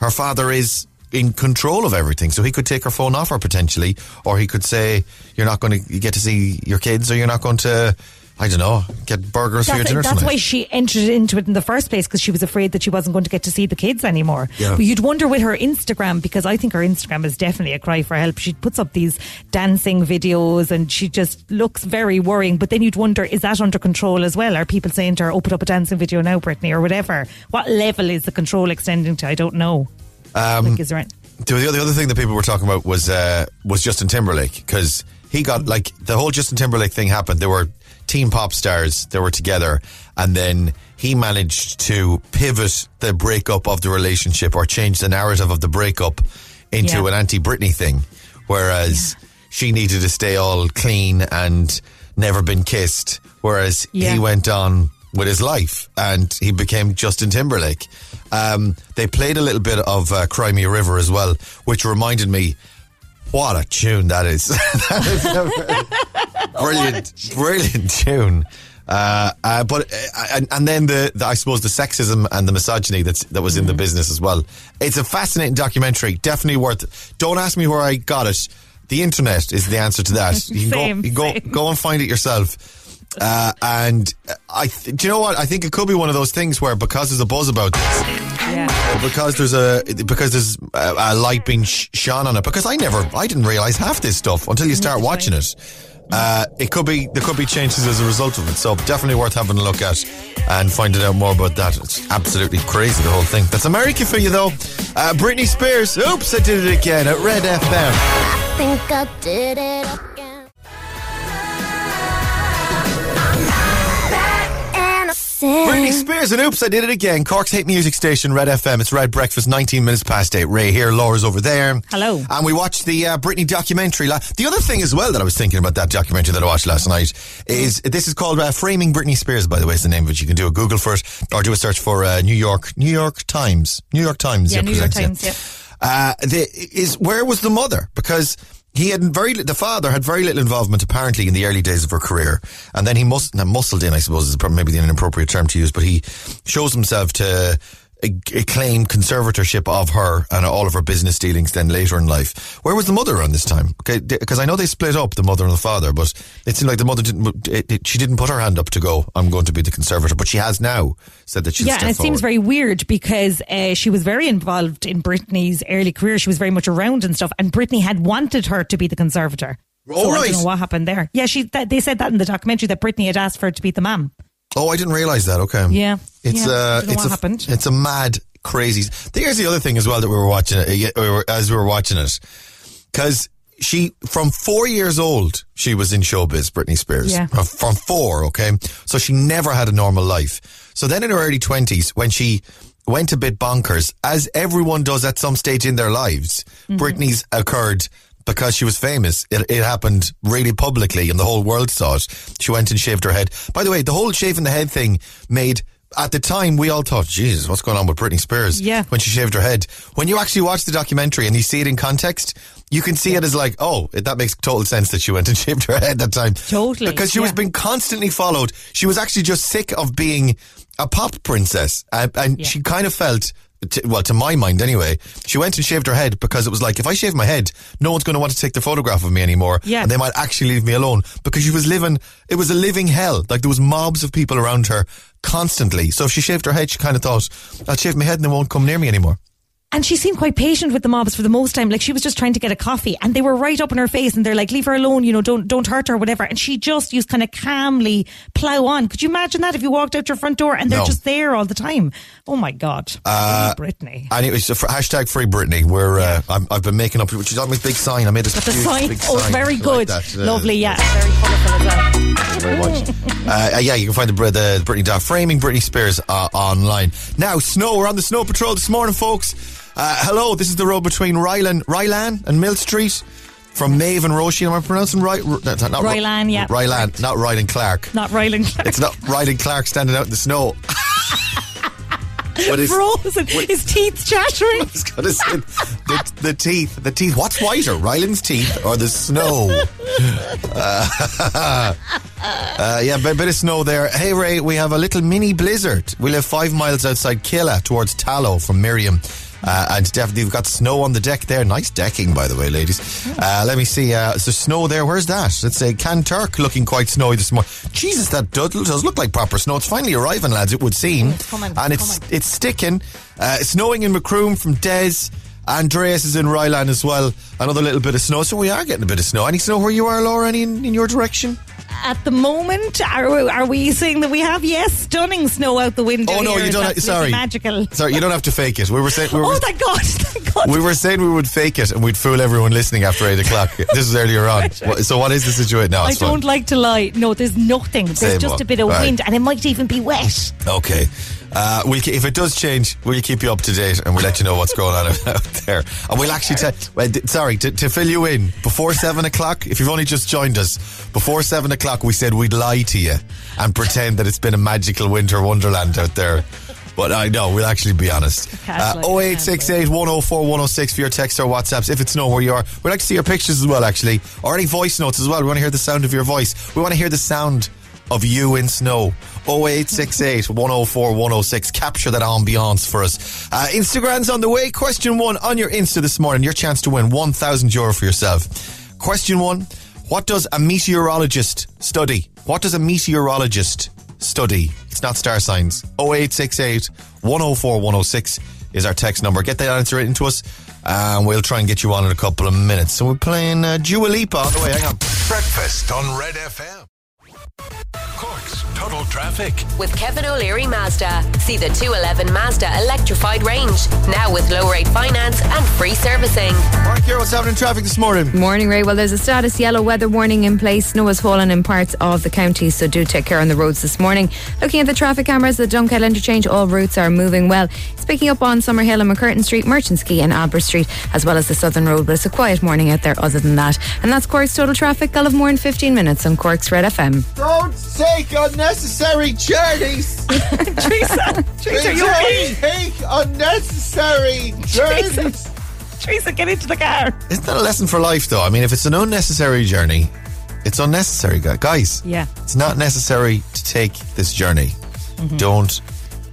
her father is in control of everything, so he could take her phone off her potentially, or he could say, "You're not going to get to see your kids, or you're not going to." I don't know. Get burgers for your That's, dinner that's tonight. why she entered into it in the first place because she was afraid that she wasn't going to get to see the kids anymore. Yeah. But you'd wonder with her Instagram because I think her Instagram is definitely a cry for help. She puts up these dancing videos and she just looks very worrying. But then you'd wonder is that under control as well? Are people saying to her, "Oh, put up a dancing video now, Britney," or whatever? What level is the control extending to? I don't know. Um, is The other, the other thing that people were talking about was uh, was Justin Timberlake because he got like the whole Justin Timberlake thing happened. There were teen pop stars. They were together, and then he managed to pivot the breakup of the relationship or change the narrative of the breakup into Yeah. an anti Britney thing, whereas she needed to stay all clean and never been kissed, whereas Yeah. he went on with his life and he became Justin Timberlake. Um, they played a little bit of uh, Cry Me a River as well, which reminded me, what a tune that is. [laughs] That is a [laughs] brilliant, brilliant tune. Uh, uh, but uh, and, and then the, the I suppose the sexism and the misogyny that's that was in the business as well. It's a fascinating documentary, definitely worth. Don't ask me where I got it. The internet is the answer to that. [laughs] You can Same, go, you go, go and find it yourself. Uh, and I, th- do you know what? I think it could be one of those things where because there's a buzz about this, Yeah. because there's a because there's a, a light being sh- shone on it. Because I never, I didn't realize half this stuff until you start watching it. Uh, it could be there could be changes as a result of it. So definitely worth having a look at and finding out more about that. It's absolutely crazy the whole thing. That's America for you though. Uh, Britney Spears. Oops, I did it again at Red FM. I think I did it again. And I said, Britney Spears and Oops, I did it again. Cork's hit music station, Red FM. It's Red Breakfast, 19 minutes past 8. Ray here, Laura's over there. Hello. And we watched the uh, Britney documentary. La- the other thing as well that I was thinking about that documentary that I watched last night is this is called uh, Framing Britney Spears, by the way, is the name of it. You can do a Google for it or do a search for uh, New York, New York Times. New York Times. Yeah, New York presents it. Times, Uh, the, is where was the mother? Because he had very the father had very little involvement apparently in the early days of her career, and then he must now muscled in. I suppose is maybe an inappropriate term to use, but he shows himself to claim conservatorship of her and all of her business dealings. Then later in life, where was the mother around this time? Because I know they split up, the mother and the father, but it seemed like the mother didn't. It, it, she didn't put her hand up to go. I'm going to be the conservator, but she has now said that she'll yeah, and it forward. seems very weird because uh, she was very involved in Britney's early career. She was very much around and stuff, and Britney had wanted her to be the conservator. Oh, so I don't know what happened there. Yeah, she they said that in the documentary that Britney had asked for her to be the mom. Oh, I didn't realize that. Okay. Yeah. It's Yeah. uh, it's what a happened. it's a mad, crazy. Here's the other thing as well that we were watching it uh, yeah, we were- as we were watching it, because she from four years old she was in showbiz. Britney Spears. Yeah. From four, okay. So she never had a normal life. So then in her early twenties, when she went a bit bonkers, as everyone does at some stage in their lives, Mm-hmm. Britney's occurred. Because she was famous, it, it happened really publicly and the whole world saw it. She went and shaved her head. By the way, the whole shaving the head thing made, at the time, we all thought, Jesus, what's going on with Britney Spears? Yeah. When she shaved her head. When you actually watch the documentary and you see it in context, you can see it as like, oh, it, that makes total sense that she went and [laughs] shaved her head that time. Totally, Because she was being constantly followed. She was actually just sick of being a pop princess. Uh, and she kind of felt, t- well, to my mind anyway, she went and shaved her head because it was like, if I shave my head, no one's going to want to take the photograph of me anymore. Yeah. And they might actually leave me alone because she was living, it was a living hell. Like there was mobs of people around her constantly. So if she shaved her head, she kind of thought, I'll shave my head and they won't come near me anymore. And she seemed quite patient with the mobs for the most time. Like she was just trying to get a coffee and they were right up in her face and they're like, leave her alone, you know, don't, don't hurt her, whatever. And she just used kind of calmly plow on. Could you imagine that if you walked out your front door and they're No. just there all the time? Oh my God. Uh, Brittany. And it was a hashtag free Brittany Where uh, I'm, I've been making up, which is on my big sign. I made a But the huge sign, big oh, sign. very I like good. that. Uh, Lovely, yeah. Very colourful as well. Thank you very much. [laughs] uh, uh, yeah, you can find the, Br- the Britney doc framing Britney Spears uh, online. Now, snow. We're on the snow patrol this morning, folks. Uh, hello, this is the road between Rylane, Rylane and Mill Street from Maeve and Roisin. Am I pronouncing right? R- that's not, Ro- Rylan, yeah. Rylan, not Rylan Clark. Not Rylan Clark. [laughs] It's not Rylan Clark standing out in the snow. What is- [laughs] Frozen. His teeth chattering. [laughs] I was gonna say the, the teeth. The teeth. What's whiter, Ryland's teeth or the snow? Uh, Uh, yeah, bit, bit of snow there. Hey, Ray, we have a little mini blizzard. We live five miles outside Killeagh towards Tallow from Miriam. Uh, and definitely we've got snow on the deck there. Nice decking, by the way, ladies. Uh, let me see. Uh, is there snow there? Where's that? Let's say Kanturk looking quite snowy this morning. Jesus, that does, does look like proper snow. It's finally arriving, lads, it would seem. It's coming, and it's it's, it's sticking. Uh, snowing in Macroom from Des. Andreas is in Rylane as well. Another little bit of snow. So we are getting a bit of snow. Any snow where you are, Laura? Any in, in your direction? At the moment, are, we- are we saying that we have yes, stunning snow out the window? Oh no, you don't. absolutely Sorry, magical. Sorry, you don't have to fake it. We were saying. We were, Oh, thank God! [laughs] Thank God. we were saying we would fake it and we'd fool everyone listening after eight o'clock. [laughs] this is earlier on. So what is the situation now? I don't like to lie. No, there's nothing. There's Same just one. a bit of Right. wind, and it might even be wet. Okay. Uh, we'll, if it does change, we'll keep you up to date and we'll let you know what's going on [laughs] out there. And we'll actually tell. Well, d- sorry to, to fill you in before seven o'clock. If you've only just joined us, before seven o'clock, we said we'd lie to you and pretend that it's been a magical winter wonderland out there. But I know we'll actually be honest. Uh, 0868 104 106 for your text or WhatsApps. If it's know where you are, we'd like to see your pictures as well, actually, or any voice notes as well. We want to hear the sound of your voice. We want to hear the sound of you in snow. 0868 104 106. Capture that ambiance for us. Uh, Instagram's on the way. Question one on your Insta this morning. Your chance to win 1,000 euro for yourself. Question one What does a meteorologist study? What does a meteorologist study? It's not star signs. 0868 104 106 is our text number. Get that answer into us. And we'll try and get you on in a couple of minutes. So we're playing uh, Dua Lipa the way. Hang on. Breakfast on Red FM. Cork's Total Traffic. With Kevin O'Leary Mazda. See the 211 Mazda electrified range. Now with low rate finance and free servicing. Mark here, what's happening in traffic this morning? Morning, Ray. Well, there's a status yellow weather warning in place. Snow has fallen in parts of the county, so do take care on the roads this morning. Looking at the traffic cameras, the Dunkettle interchange, all routes are moving well. It's picking up on Summerhill and McCurtain Street, Merchants Quay and Albert Street, as well as the Southern Road, but it's a quiet morning out there other than that. And that's Cork's total traffic. I'll have more in 15 minutes on Cork's Red FM. Don't take unnecessary journeys. [laughs] Teresa, Teresa, you okay? take unnecessary journeys. Teresa, get into the car. Isn't that a lesson for life, though? I mean, if it's an unnecessary journey, it's unnecessary, guys. Yeah. It's not necessary to take this journey. Mm-hmm. Don't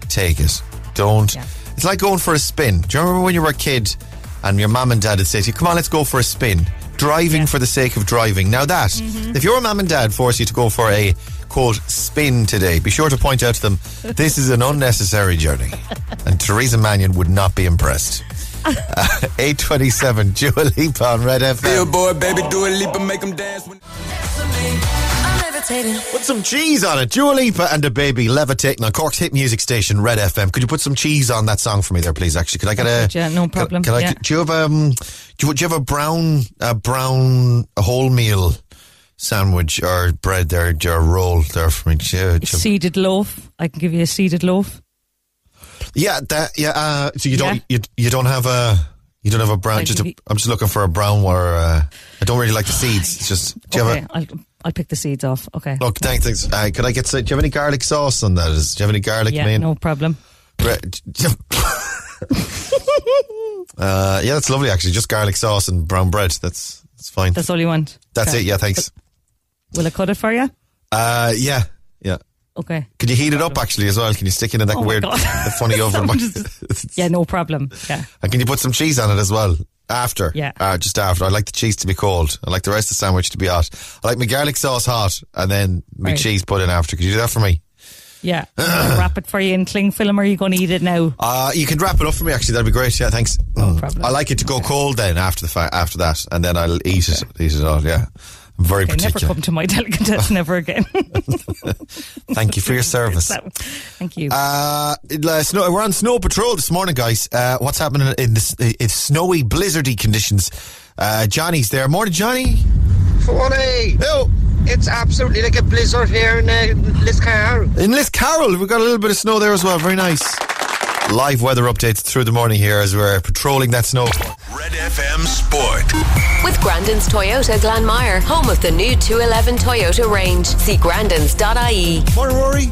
take it. Don't. It's like going for a spin. Do you remember when you were a kid and your mum and dad would say to you, come on, let's go for a spin? Driving for the sake of driving. Now, that, Mm-hmm. if your mum and dad force you to go for a quote spin today, be sure to point out to them this is an unnecessary journey. and Teresa Mannion would not be impressed. [laughs] Uh, 827 Dua Lipa on Red FM. Billboard, baby, do a leap and make them dance. When- Put some cheese on it. Dua Lipa and a baby levitating on Cork's hit music station, Red FM. Could you put some cheese on that song for me there, please? Actually, could I get a? Yeah, no problem. Can, can I? Yeah. Do you have um? Do you, do you have a brown, a brown wholemeal sandwich or bread there, or roll there for me? Seeded loaf. I can give you a seeded loaf. yeah, that. Yeah. Uh, so you don't. Yeah. You, you don't have a. You don't have a brown. Just a, you- I'm just looking for a brown where uh, I don't really like the seeds. It's just. Do you okay, have a? I'll, I'll pick the seeds off. Okay. Look, thanks. thanks. Uh, could I get? some- Do you have any garlic sauce on that? Is, do you have any garlic? yeah, main? no problem. [laughs] Uh, yeah, that's lovely. Actually, just garlic sauce and brown bread. That's that's fine. That's all you want. That's Okay. it. Yeah, thanks. Will I cut it for you? Uh, yeah, yeah. Okay. Could you heat it up actually as well? Can you stick it in that Oh weird, [laughs] the funny [laughs] oven? Yeah, no problem. Yeah. and can you put some cheese on it as well? After, Yeah. uh, just after. I like the cheese to be cold. I like the rest of the sandwich to be hot. I like my garlic sauce hot, and then my Right. cheese put in after. Could you do that for me? Yeah. [clears throat] Wrap it for you in cling film or are you going to eat it now? Uh, you can wrap it up for me. Actually, that'd be great. Yeah, thanks. No problem. I like it to go cold then after the fa- after that, and then I'll eat it. Eat it all. Yeah, I'm very Okay, never come to my [laughs] delicatessen ever again. [laughs] Thank you for your [laughs] service. Thank you. Uh, uh, snow, we're on snow patrol this morning, guys. Uh, what's happening in this in snowy, blizzardy conditions? Uh, Johnny's there. Morning, Johnny. Funny. Hello. It's absolutely like a blizzard here in uh, Liscar. In Liscarroll, we've got a little bit of snow there as well. Very nice. Live weather updates through the morning here as we're patrolling that snow. Red FM Sport. With Grandin's Toyota Glanmire, home of the new 211 Toyota range. See grandins.ie. Morning, Rory.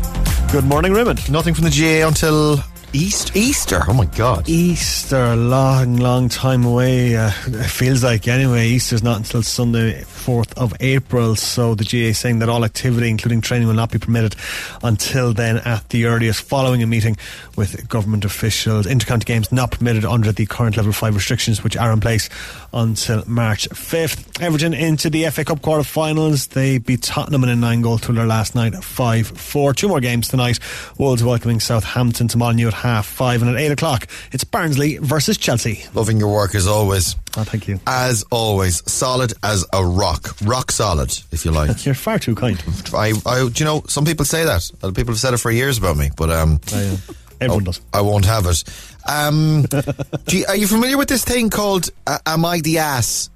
Good morning, Raymond. Nothing from the GAA until Easter. Easter. Oh my God. Easter, long, long time away. Uh, it feels like anyway. Easter's not until Sunday, 4th of April. So the GAA saying that all activity, including training, will not be permitted until then at the earliest, following a meeting with government officials. Intercounty games not permitted under the current level 5 restrictions, which are in place until March 5th. Everton into the FA Cup quarter finals. They beat Tottenham in a nine goal thriller last night, 5 4. Two more games tonight. Wolves welcoming Southampton to Molineux at half five. And at 8 o'clock, it's Barnsley versus Chelsea. Loving your work as always. Oh, thank you. As always, solid as a rock. Rock solid, if you like. [laughs] You're far too kind. I, I, do you know, some people say that. Other people have said it for years about me, but um, I, uh, everyone does. I won't have it. Um, [laughs] do you, are you familiar with this thing called uh, "Am I the ass"?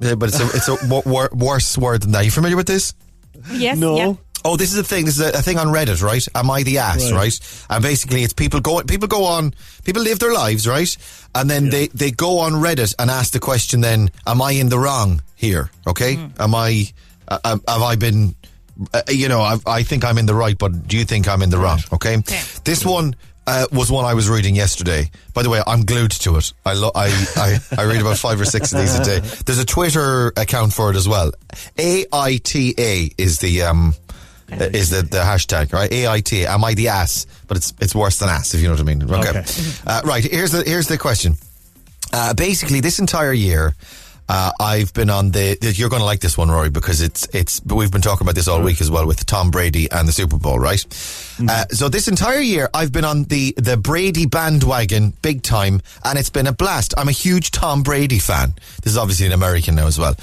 Yeah, but it's a it's a w- wor- worse word than that. you familiar with this? Yes. No. Yeah. Oh, this is a thing. This is a, a thing on Reddit, right? Am I the ass, Right. right? And basically, it's people go people go on, people live their lives, right? And then they they go on Reddit and ask the question. Then, am I in the wrong here? Okay, am I? Uh, um, have I been? Uh, you know, I, I think I'm in the right, but do you think I'm in the wrong? Okay, this one. Uh, was one I was reading yesterday. By the way, I'm glued to it. I, lo- I, I I read about five or six of these a day. There's a Twitter account for it as well. A I T A is the um is the, the hashtag, right? AIT. Am I the ass? But it's it's worse than ass, if you know what I mean. Okay. Okay. Uh, right. Here's the here's the question. Uh, basically, this entire year, uh, I've been on the. You're going to like this one, Rory, because it's it's. We've been talking about this all week as well with Tom Brady and the Super Bowl, right? Uh, so this entire year, I've been on the the Brady bandwagon big time, and it's been a blast. I'm a huge Tom Brady fan. This is obviously an American now as well.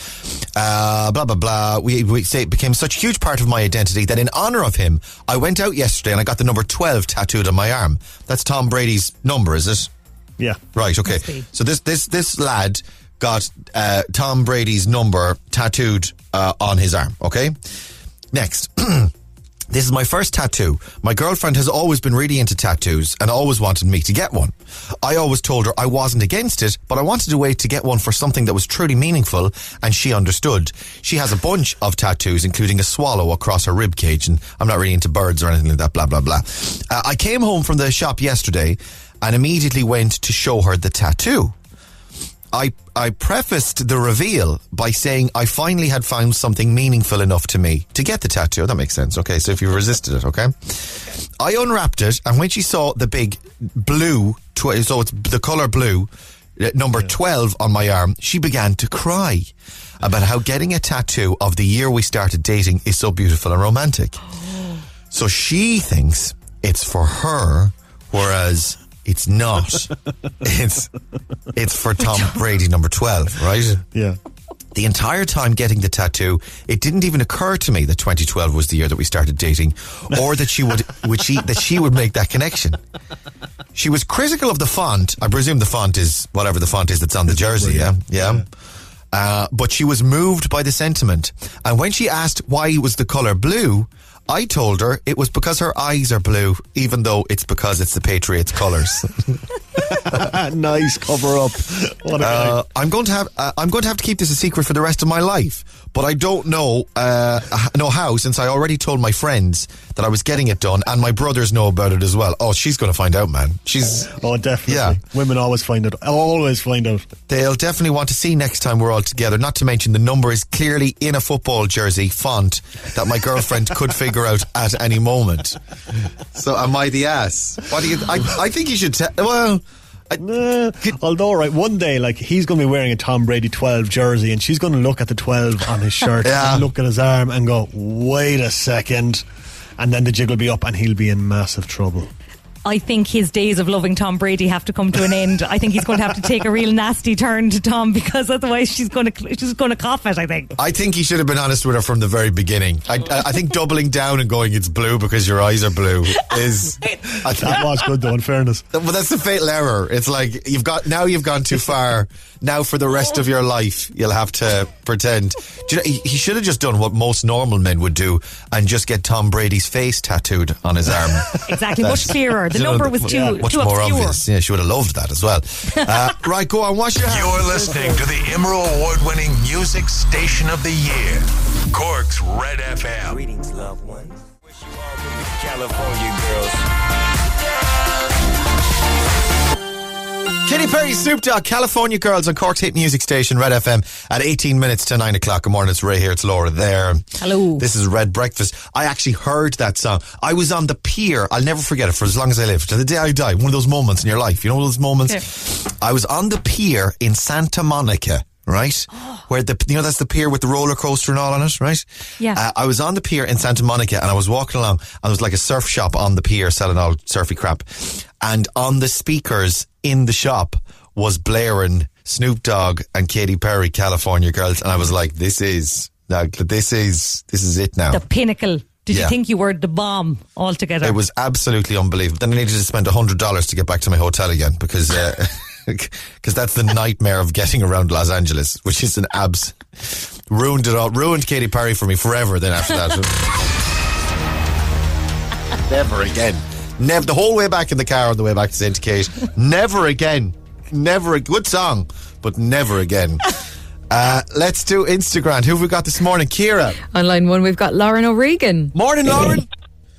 Uh, blah blah blah. We we say it became such a huge part of my identity that in honor of him, I went out yesterday and I got the number twelve tattooed on my arm. That's Tom Brady's number, is it? Yeah. Right. Okay. So this this this lad got uh, Tom Brady's number tattooed uh, on his arm. Okay. Next. [clears throat] This is my first tattoo. My girlfriend has always been really into tattoos and always wanted me to get one. I always told her I wasn't against it, but I wanted a way to get one for something that was truly meaningful, and she understood. She has a bunch of tattoos, including a swallow across her rib cage, and I'm not really into birds or anything like that, blah, blah, blah. Uh, I came home from the shop yesterday and immediately went to show her the tattoo. I, I prefaced the reveal by saying I finally had found something meaningful enough to me to get the tattoo. That makes sense. Okay, so if you resisted it, okay. I unwrapped it, and when she saw the big blue, tw- so it's the color blue, uh, number 12 on my arm, she began to cry about how getting a tattoo of the year we started dating is so beautiful and romantic. [gasps] So she thinks it's for her, whereas it's not. [laughs] it's it's for Tom Brady number 12, right? Yeah. The entire time getting the tattoo, it didn't even occur to me that 2012 was the year that we started dating, or that she would, [laughs] would she that she would make that connection. She was critical of the font. I presume the font is whatever the font is that's on the jersey. Yeah, yeah. Uh, but she was moved by the sentiment, and when she asked why was the color blue, I told her it was because her eyes are blue, even though it's because it's the Patriots' colors. [laughs] [laughs] nice cover up. Uh, I'm going to have uh, I'm going to have to keep this a secret for the rest of my life, but I don't know uh, know how since I already told my friends that I was getting it done, and my brothers know about it as well. Oh, she's going to find out, man. She's Oh, definitely. Yeah. Women always find out. Always find out. they'll definitely want to see next time we're all together. Not to mention the number is clearly in a football jersey font that my girlfriend could [laughs] figure out at any moment. So am I the ass? What do you? I, I think you should. tell. well. I, nah, although, right, one day, like, he's going to be wearing a Tom Brady 12 jersey and she's going to look at the 12 on his shirt Yeah. and look at his arm and go, wait a second. And then the jig will be up and he'll be in massive trouble. I think his days of loving Tom Brady have to come to an end. I think he's going to have to take a real nasty turn to Tom because otherwise she's going to she's going to cough it. I think. I think he should have been honest with her from the very beginning. I, I think doubling down and going, it's blue because your eyes are blue is. I [laughs] That was good, though, in fairness. But that's the fatal error. It's like you've got now you've gone too far. Now for the rest of your life, you'll have to pretend. Do you know, he, he should have just done what most normal men would do and just get Tom Brady's face tattooed on his arm. Exactly, much clearer. The number was too yeah, much too more obscure. obvious. Yeah, she would have loved that as well. [laughs] Uh, right, go on. What's your You're listening to the Emerald Award winning Music Station of the Year, Cork's Red FM. Greetings, loved ones. Wish you all good California girls. Katy Perry, Snoop Dogg, California Girls on Cork's hit music station, Red FM, at 18 minutes to 9 o'clock. Good morning, it's Ray here, it's Laura there. Hello. This is Red Breakfast. I actually heard that song. I was on the pier, I'll never forget it for as long as I live, to the day I die. One of those moments in your life, you know those moments? I was on the pier in Santa Monica. Right, [gasps] where the you know that's the pier with the roller coaster and all on it, right? Yeah. Uh, I was on the pier in Santa Monica and I was walking along and there was like a surf shop on the pier selling all surfy crap. And on the speakers in the shop was blaring Snoop Dogg and Katy Perry, California Girls. And I was like, this is, like, this is, this is it now. The pinnacle. Did Yeah. you think you were the bomb altogether? It was absolutely unbelievable. Then I needed to spend hundred dollars to get back to my hotel again because [laughs] [laughs] [laughs] because that's the nightmare of getting around Los Angeles, which is an abs ruined it all, ruined Katy Perry for me forever. Then after that, [laughs] never again. Never the whole way back in the car on the way back to Saint Kate. Never again. Never a good song, but never again. Uh, let's do Instagram. Who have we got this morning? Kira. On line one, we've got Lauren O'Regan. Morning, Lauren.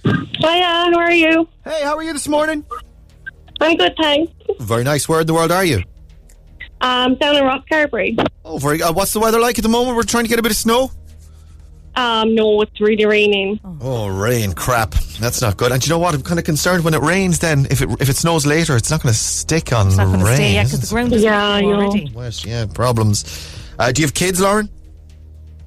Hiya, how are you? Hey, how are you this morning? I'm good, thanks. Very nice. Where in the world are you? Um, down in Rosscarbery. Oh, very. Uh, what's the weather like at the moment? We're trying to get a bit of snow. Um, no, it's really raining. Oh, rain, crap. That's not good. And you know what? I'm kind of concerned when it rains. Then, if it if it snows later, it's not going to stick on It's not going rain. stay, yeah, because the ground is Yeah, I wet know. already. Wet, yeah, problems. Uh, do you have kids, Lauren?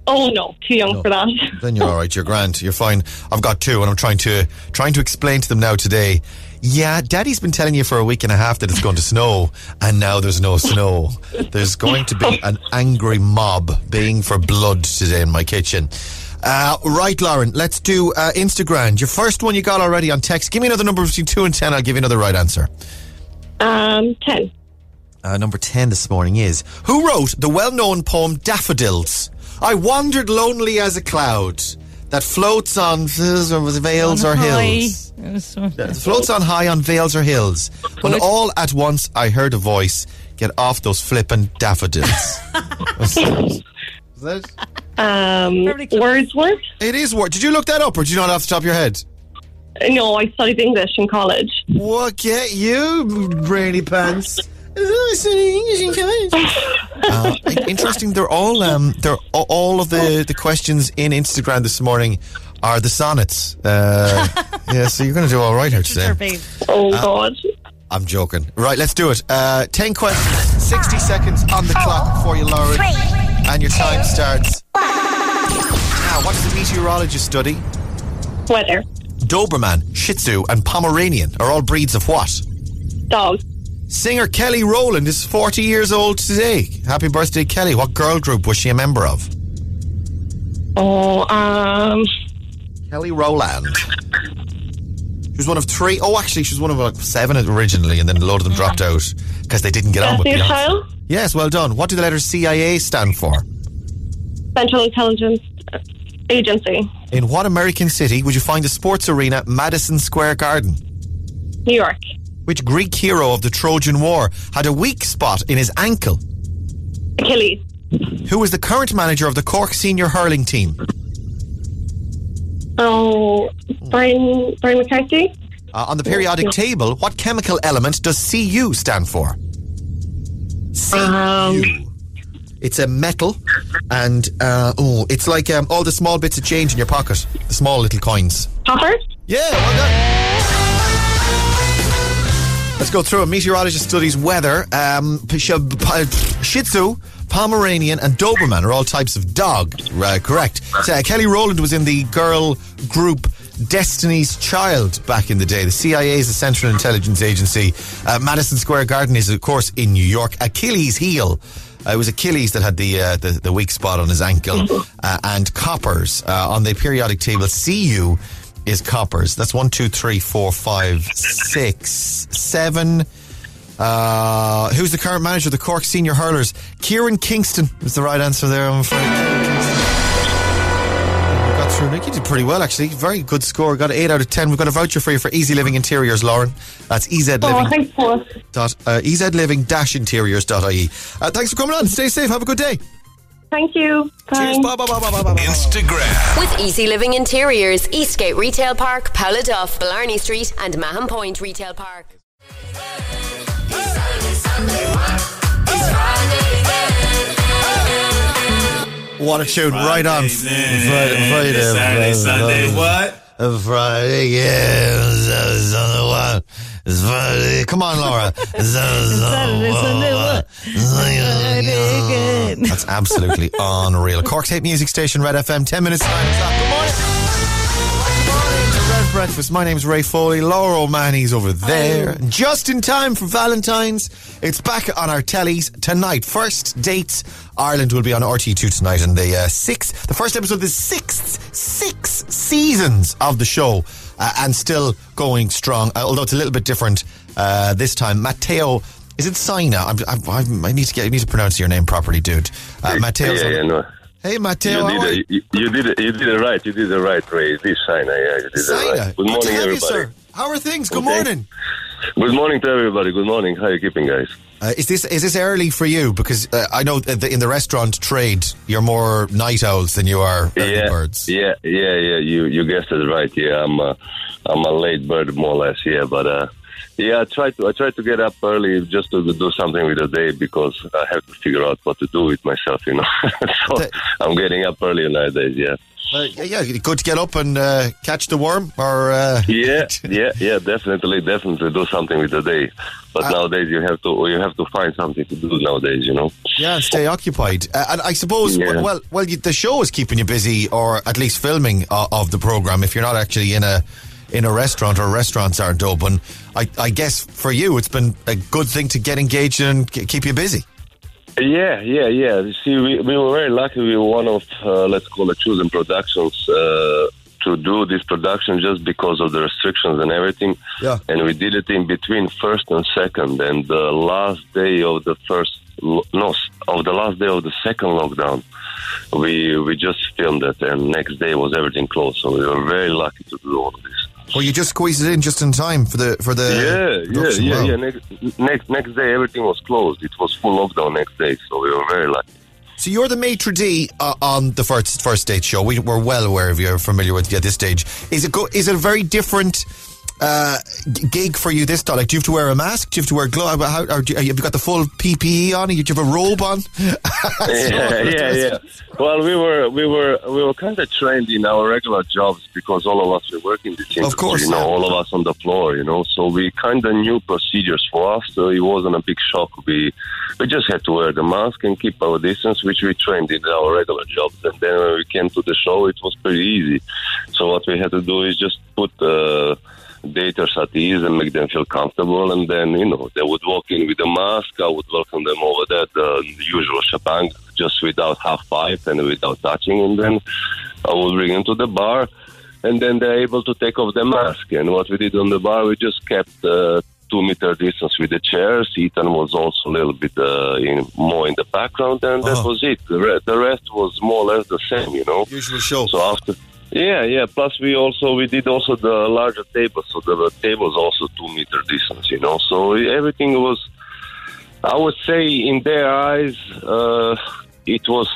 Oh no, too young for that. Then you're all right. You're grand. You're fine. I've got two, and I'm trying to trying to explain to them now today. Yeah, Daddy's been telling you for a week and a half that it's going to snow, and now there's no snow. There's going to be [laughs] an angry mob baying for blood today in my kitchen. Uh, right, Lauren, let's do uh, Instagram. Your first one you got already on text. Give me another number between 2 and 10. I'll give you another right answer. Um, ten. Uh, number 10 this morning is Who wrote the well known poem Daffodils? I wandered lonely as a cloud that floats on vales or hills. That floats on high on vales or hills. When all at once I heard a voice get off those flippin' daffodils. [laughs] Is that- Um, Wordsworth. it is word. Did you look that up or did you know it off the top of your head? No, I studied English in college. What get you, brainy pants? Uh, interesting. They're all um, they're a- all of the the questions in Instagram this morning are the sonnets. Uh, [laughs] yeah, so you're going to do all right here today. Oh Uh, God. I'm joking. Right, let's do it. Uh, Ten questions, sixty seconds on the clock for you, Lauren, and your time starts now. What does the meteorologist study? Weather. Doberman, Shih Tzu, and Pomeranian are all breeds of what? Dog. Singer Kelly Rowland is 40 years old today. Happy birthday, Kelly. What girl group was she a member of? Oh, um, Kelly Rowland. She was one of three. Oh, actually, she was one of like seven originally, and then a lot of them dropped out because they didn't get on with Beyonce. Yes, well done. What do the letters CIA stand for? Central Intelligence Agency. In what American city would you find the sports arena Madison Square Garden? New York. Which Greek hero of the Trojan War had a weak spot in his ankle? Achilles. Who is the current manager of the Cork senior hurling team? Oh, Brian, Brian McCarthy. Uh, on the periodic table, what chemical element does Cu stand for? Um, It's a metal, and uh, oh, it's like um, all the small bits of change in your pocket, the small little coins. Copper. Yeah, well. Let's go through. A meteorologist studies weather. Um, p- Shih Tzu, Pomeranian, and Doberman are all types of dog. Uh, correct. So, uh, Kelly Rowland was in the girl group Destiny's Child back in the day. The CIA is the Central Intelligence Agency. Uh, Madison Square Garden is, of course, in New York. Achilles heel. Uh, it was Achilles that had the, uh, the the weak spot on his ankle, [laughs] uh, and coppers uh, on the periodic table. Cu is coppers. That's one, two, three, four, five, six, seven. Uh, who's the current manager of the Cork Senior Hurlers? Kieran Kingston is the right answer there. I'm afraid. We got through. Nick, you did pretty well actually. Very good score. Got an eight out of ten. We've got a voucher for you for EZ Living Interiors, Lauren. That's EZ Oh, Living. thanks, Paul. dot uh, ezliving-interiors.ie. Uh, thanks for coming on. Stay safe. Have a good day. Thank you. Cheers. Bye bye bye bye bye. bye. Instagram. With EZ Living Interiors, Eastgate Retail Park, Pouladuff, Blarney Street, and Mahon Point Retail Park. What a tune, right on. Friday, Friday, Saturday, Sunday, what? Friday, yeah. Sunday, what? Come on, Laura. Saturday, Sunday, what? That's absolutely [laughs] unreal. Cork's hit music station, Red FM, 10 minutes to 9 o'clock. Good morning. Welcome to Red Breakfast. My name's Ray Foley. Laura O'Mahony's over there. Just in time for Valentine's. It's back on our tellies tonight. First dates. Ireland will be on RTE2 tonight in the uh, sixth, the first episode of the sixth, six seasons of the show. Uh, and still going strong, uh, although it's a little bit different uh, this time. Mateo, is it Saina? I'm, I'm, I'm, need to get, I need to pronounce your name properly, dude. Uh, Mateo. Yeah, yeah, no. Hey, Mateo. You did, it, you, you did it. You did it right. You did it right, Ray. This Saina, yeah, you did it right. Good morning, have you, everybody. sir. How are things? Good Okay. morning. Good morning to everybody. Good morning. How are you keeping, guys? Uh, is this is this early for you? Because uh, I know that the, in the restaurant trade, you're more night owls than you are early yeah, birds. yeah, yeah, yeah. You you guessed it right. Yeah, I'm a, I'm a late bird, more or less. Yeah, but uh, yeah, I try to I try to get up early just to do something with the day because I have to figure out what to do with myself. You know, [laughs] so I'm getting up early nowadays. Yeah. Uh, yeah, yeah, good to get up and uh, catch the worm, or uh, [laughs] yeah, [laughs] yeah, yeah, definitely, definitely do something with the day. But Uh, nowadays you have to you have to find something to do nowadays. You know. yeah, stay occupied. Uh, and I suppose, Yeah. well, well, you, the show is keeping you busy, or at least filming uh, of the program. If you're not actually in a in a restaurant or restaurants aren't open, I, I guess for you it's been a good thing to get engaged and keep you busy. Yeah, yeah, yeah. You see, we, we were very lucky. We were one of, uh, let's call it, chosen productions uh, to do this production just because of the restrictions and everything. Yeah. And we did it in between first and second. And the last day of the first, lo- no, of the last day of the second lockdown, we we just filmed it. And next day was everything closed. So we were very lucky to do all of this. Well, you just squeezed it in just in time for the for the yeah, yeah, Wow. yeah, yeah. Next, next next day, everything was closed. It was full lockdown next day. So we were very lucky. So you're the maitre d uh, on the first first date show. We, we're well aware of you. Are familiar with you at this stage. Is it go, is it a very different uh, gig for you this time? Like, do you have to wear a mask? Do you have to wear gloves? How, or do you, have you got the full PPE on? Do you have a robe on? [laughs] yeah, yeah, yeah. Well, we were we were we were kind of trained in our regular jobs because all of us were working the industry. Of course, you know, yeah. all of us on the floor. You know, so we kind of knew procedures for us. So it wasn't a big shock. We we just had to wear the mask and keep our distance, which we trained in our regular jobs. And then when we came to the show, it was pretty easy. So what we had to do is just put. Uh, daters at ease and make them feel comfortable. And then, you know, they would walk in with a mask. I would welcome them over there, the usual shebang, just without half pipe and without touching. And then I would bring them to the bar. And then they're able to take off the mask. And what we did on the bar, we just kept uh, two meter distance with the chairs. Ethan was also a little bit uh, in, more in the background, and that Oh. was it. The, re- the rest was more or less the same, you know. Usual show. So after, yeah, yeah. Plus, we also we did also the larger tables, so the tables also two meter distance, you know. So everything was, I would say, in their eyes, uh, it was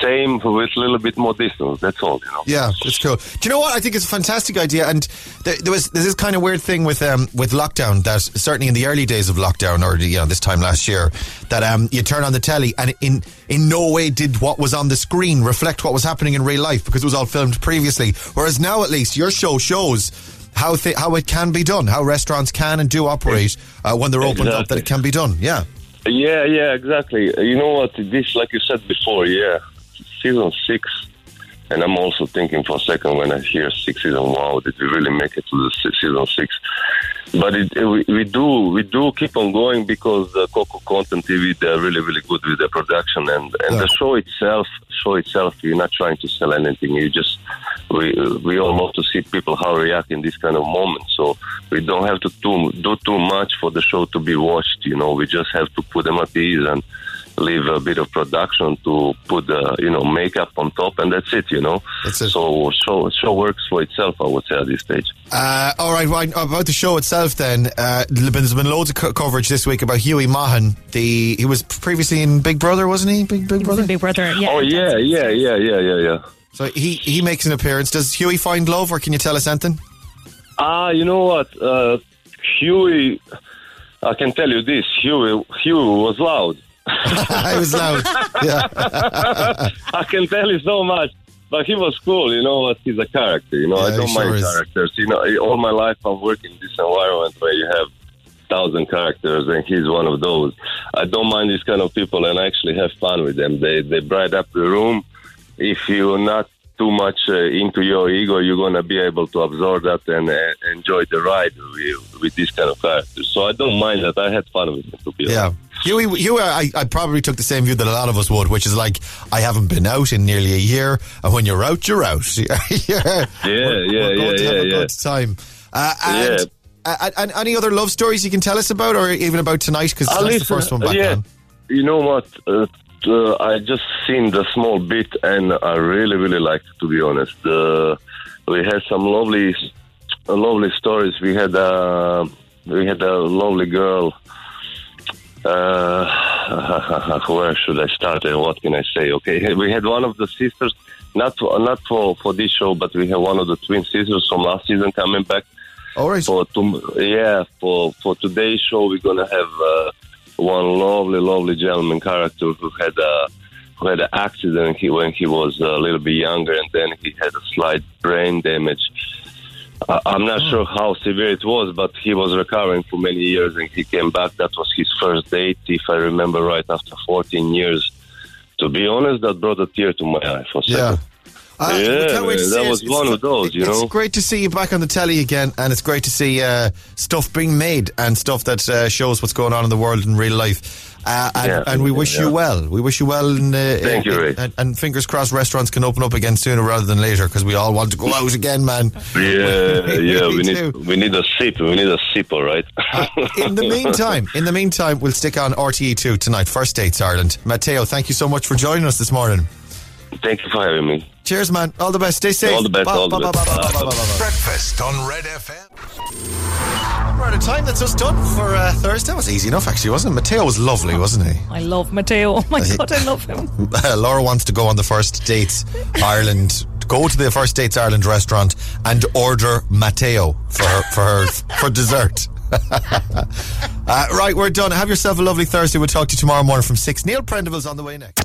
same with a little bit more distance. That's all, you know. Yeah, that's cool. Do you know what? I think it's a fantastic idea, and there, there was there's this kind of weird thing with um with lockdown that certainly in the early days of lockdown or you know this time last year that um you turn on the telly and in in no way did what was on the screen reflect what was happening in real life because it was all filmed previously. Whereas now at least your show shows. How, th- how it can be done, how restaurants can and do operate uh, when they're opened up, that it can be done. Yeah. Yeah, yeah, exactly. You know what? This, like you said before, yeah, season six, and I'm also thinking for a second when I hear six season. Wow, did we really make it to the se- season six? But it, we, we do we do keep on going because the Coco Content TV they're really really good with their production and and the show itself show itself. You're not trying to sell anything. You just we we all love to see people how react in this kind of moment. So we don't have to do, do too much for the show to be watched. You know, we just have to put them at ease and leave a bit of production to put the you know makeup on top, and that's it. You know, that's it. So show show works for itself. I would say at this stage. Uh, all right, right, about the show itself then. Uh, there's been loads of co- coverage this week about Huey Maughan. The He was previously in Big Brother, wasn't he? Big, Big Brother? Big Brother, yeah. Oh yeah, yeah, yeah, yeah, yeah, yeah. So he, he makes an appearance. Does Huey find love or can you tell us anything? Ah, you know what, uh, Huey. I can tell you this: Huey, Huey was loud. [laughs] I was loud. Yeah. [laughs] I can tell you so much. But he was cool, you know. What he's a character, you know. I don't sure mind is. characters. You know, all my life I'm working in this environment where you have thousand characters, and he's one of those. I don't mind these kind of people, and I actually have fun with them. They they bright up the room. If you're not too much uh, into your ego, you're gonna be able to absorb that and uh, enjoy the ride with, with these kind of characters. So I don't mind that. I had fun with it. To be Yeah. honest. Huey, Huey I, I probably took the same view that a lot of us would, which is like, I haven't been out in nearly a year, and when you're out, you're out. yeah, [laughs] Yeah, yeah, we're yeah, to have yeah, a yeah. good time. Uh, and, uh, and any other love stories you can tell us about, or even about tonight? Because Uh, that's the first one back yeah, on. You know what? Uh, I just seen the small bit, and I really, really liked it. To be honest, uh, we had some lovely, uh, lovely stories. We had uh, we had a lovely girl. Uh, [laughs] where should I start and what can I say? Okay, we had one of the sisters, not for, not for, for this show, but we had one of the twin sisters from last season coming back. All right. For tom- yeah, for for today's show, we're gonna have uh, one lovely, lovely gentleman character who had a who had an accident he, when he was a little bit younger, and then he had a slight brain damage. I- I'm not hmm. sure how severe it was, but he was recovering for many years, and he came back. That was his first date, if I remember right, after 14 years. To be honest, that brought a tear to my eye for a Yeah. Uh, we yeah, can't wait to see that it. was It's- one of those, you it's know. great to see you back on the telly again, and it's great to see uh, stuff being made and stuff that uh, shows what's going on in the world in real life. Uh, and, Yeah, and we wish you yeah. well. We wish you well. In, uh, Thank you, in- and, and fingers crossed, restaurants can open up again sooner rather than later because we all want to go [laughs] out again, man. Yeah, [laughs] We yeah, we really need we need a sip. We need a sip, all right. In the [laughs] meantime, in the meantime, we'll stick on RTE2 tonight. First Dates Ireland. Mateo, thank you so much for joining us this morning. Thank you for having me. Cheers, man. All the best. Stay safe. All the best, Bye, all the bye, best. bye, bye. Breakfast on Red FM. We're out of time. That's us done for uh, Thursday. That was easy enough, actually, wasn't it? Mateo was lovely, wasn't he? I love Mateo. Oh my God, I love him. [laughs] Laura wants to go on the First Dates Ireland. Go to the First Dates Ireland restaurant and order Matteo for her, for her for dessert. [laughs] uh, right, we're done. Have yourself a lovely Thursday. We'll talk to you tomorrow morning from six. Neil Prendeville's on the way next.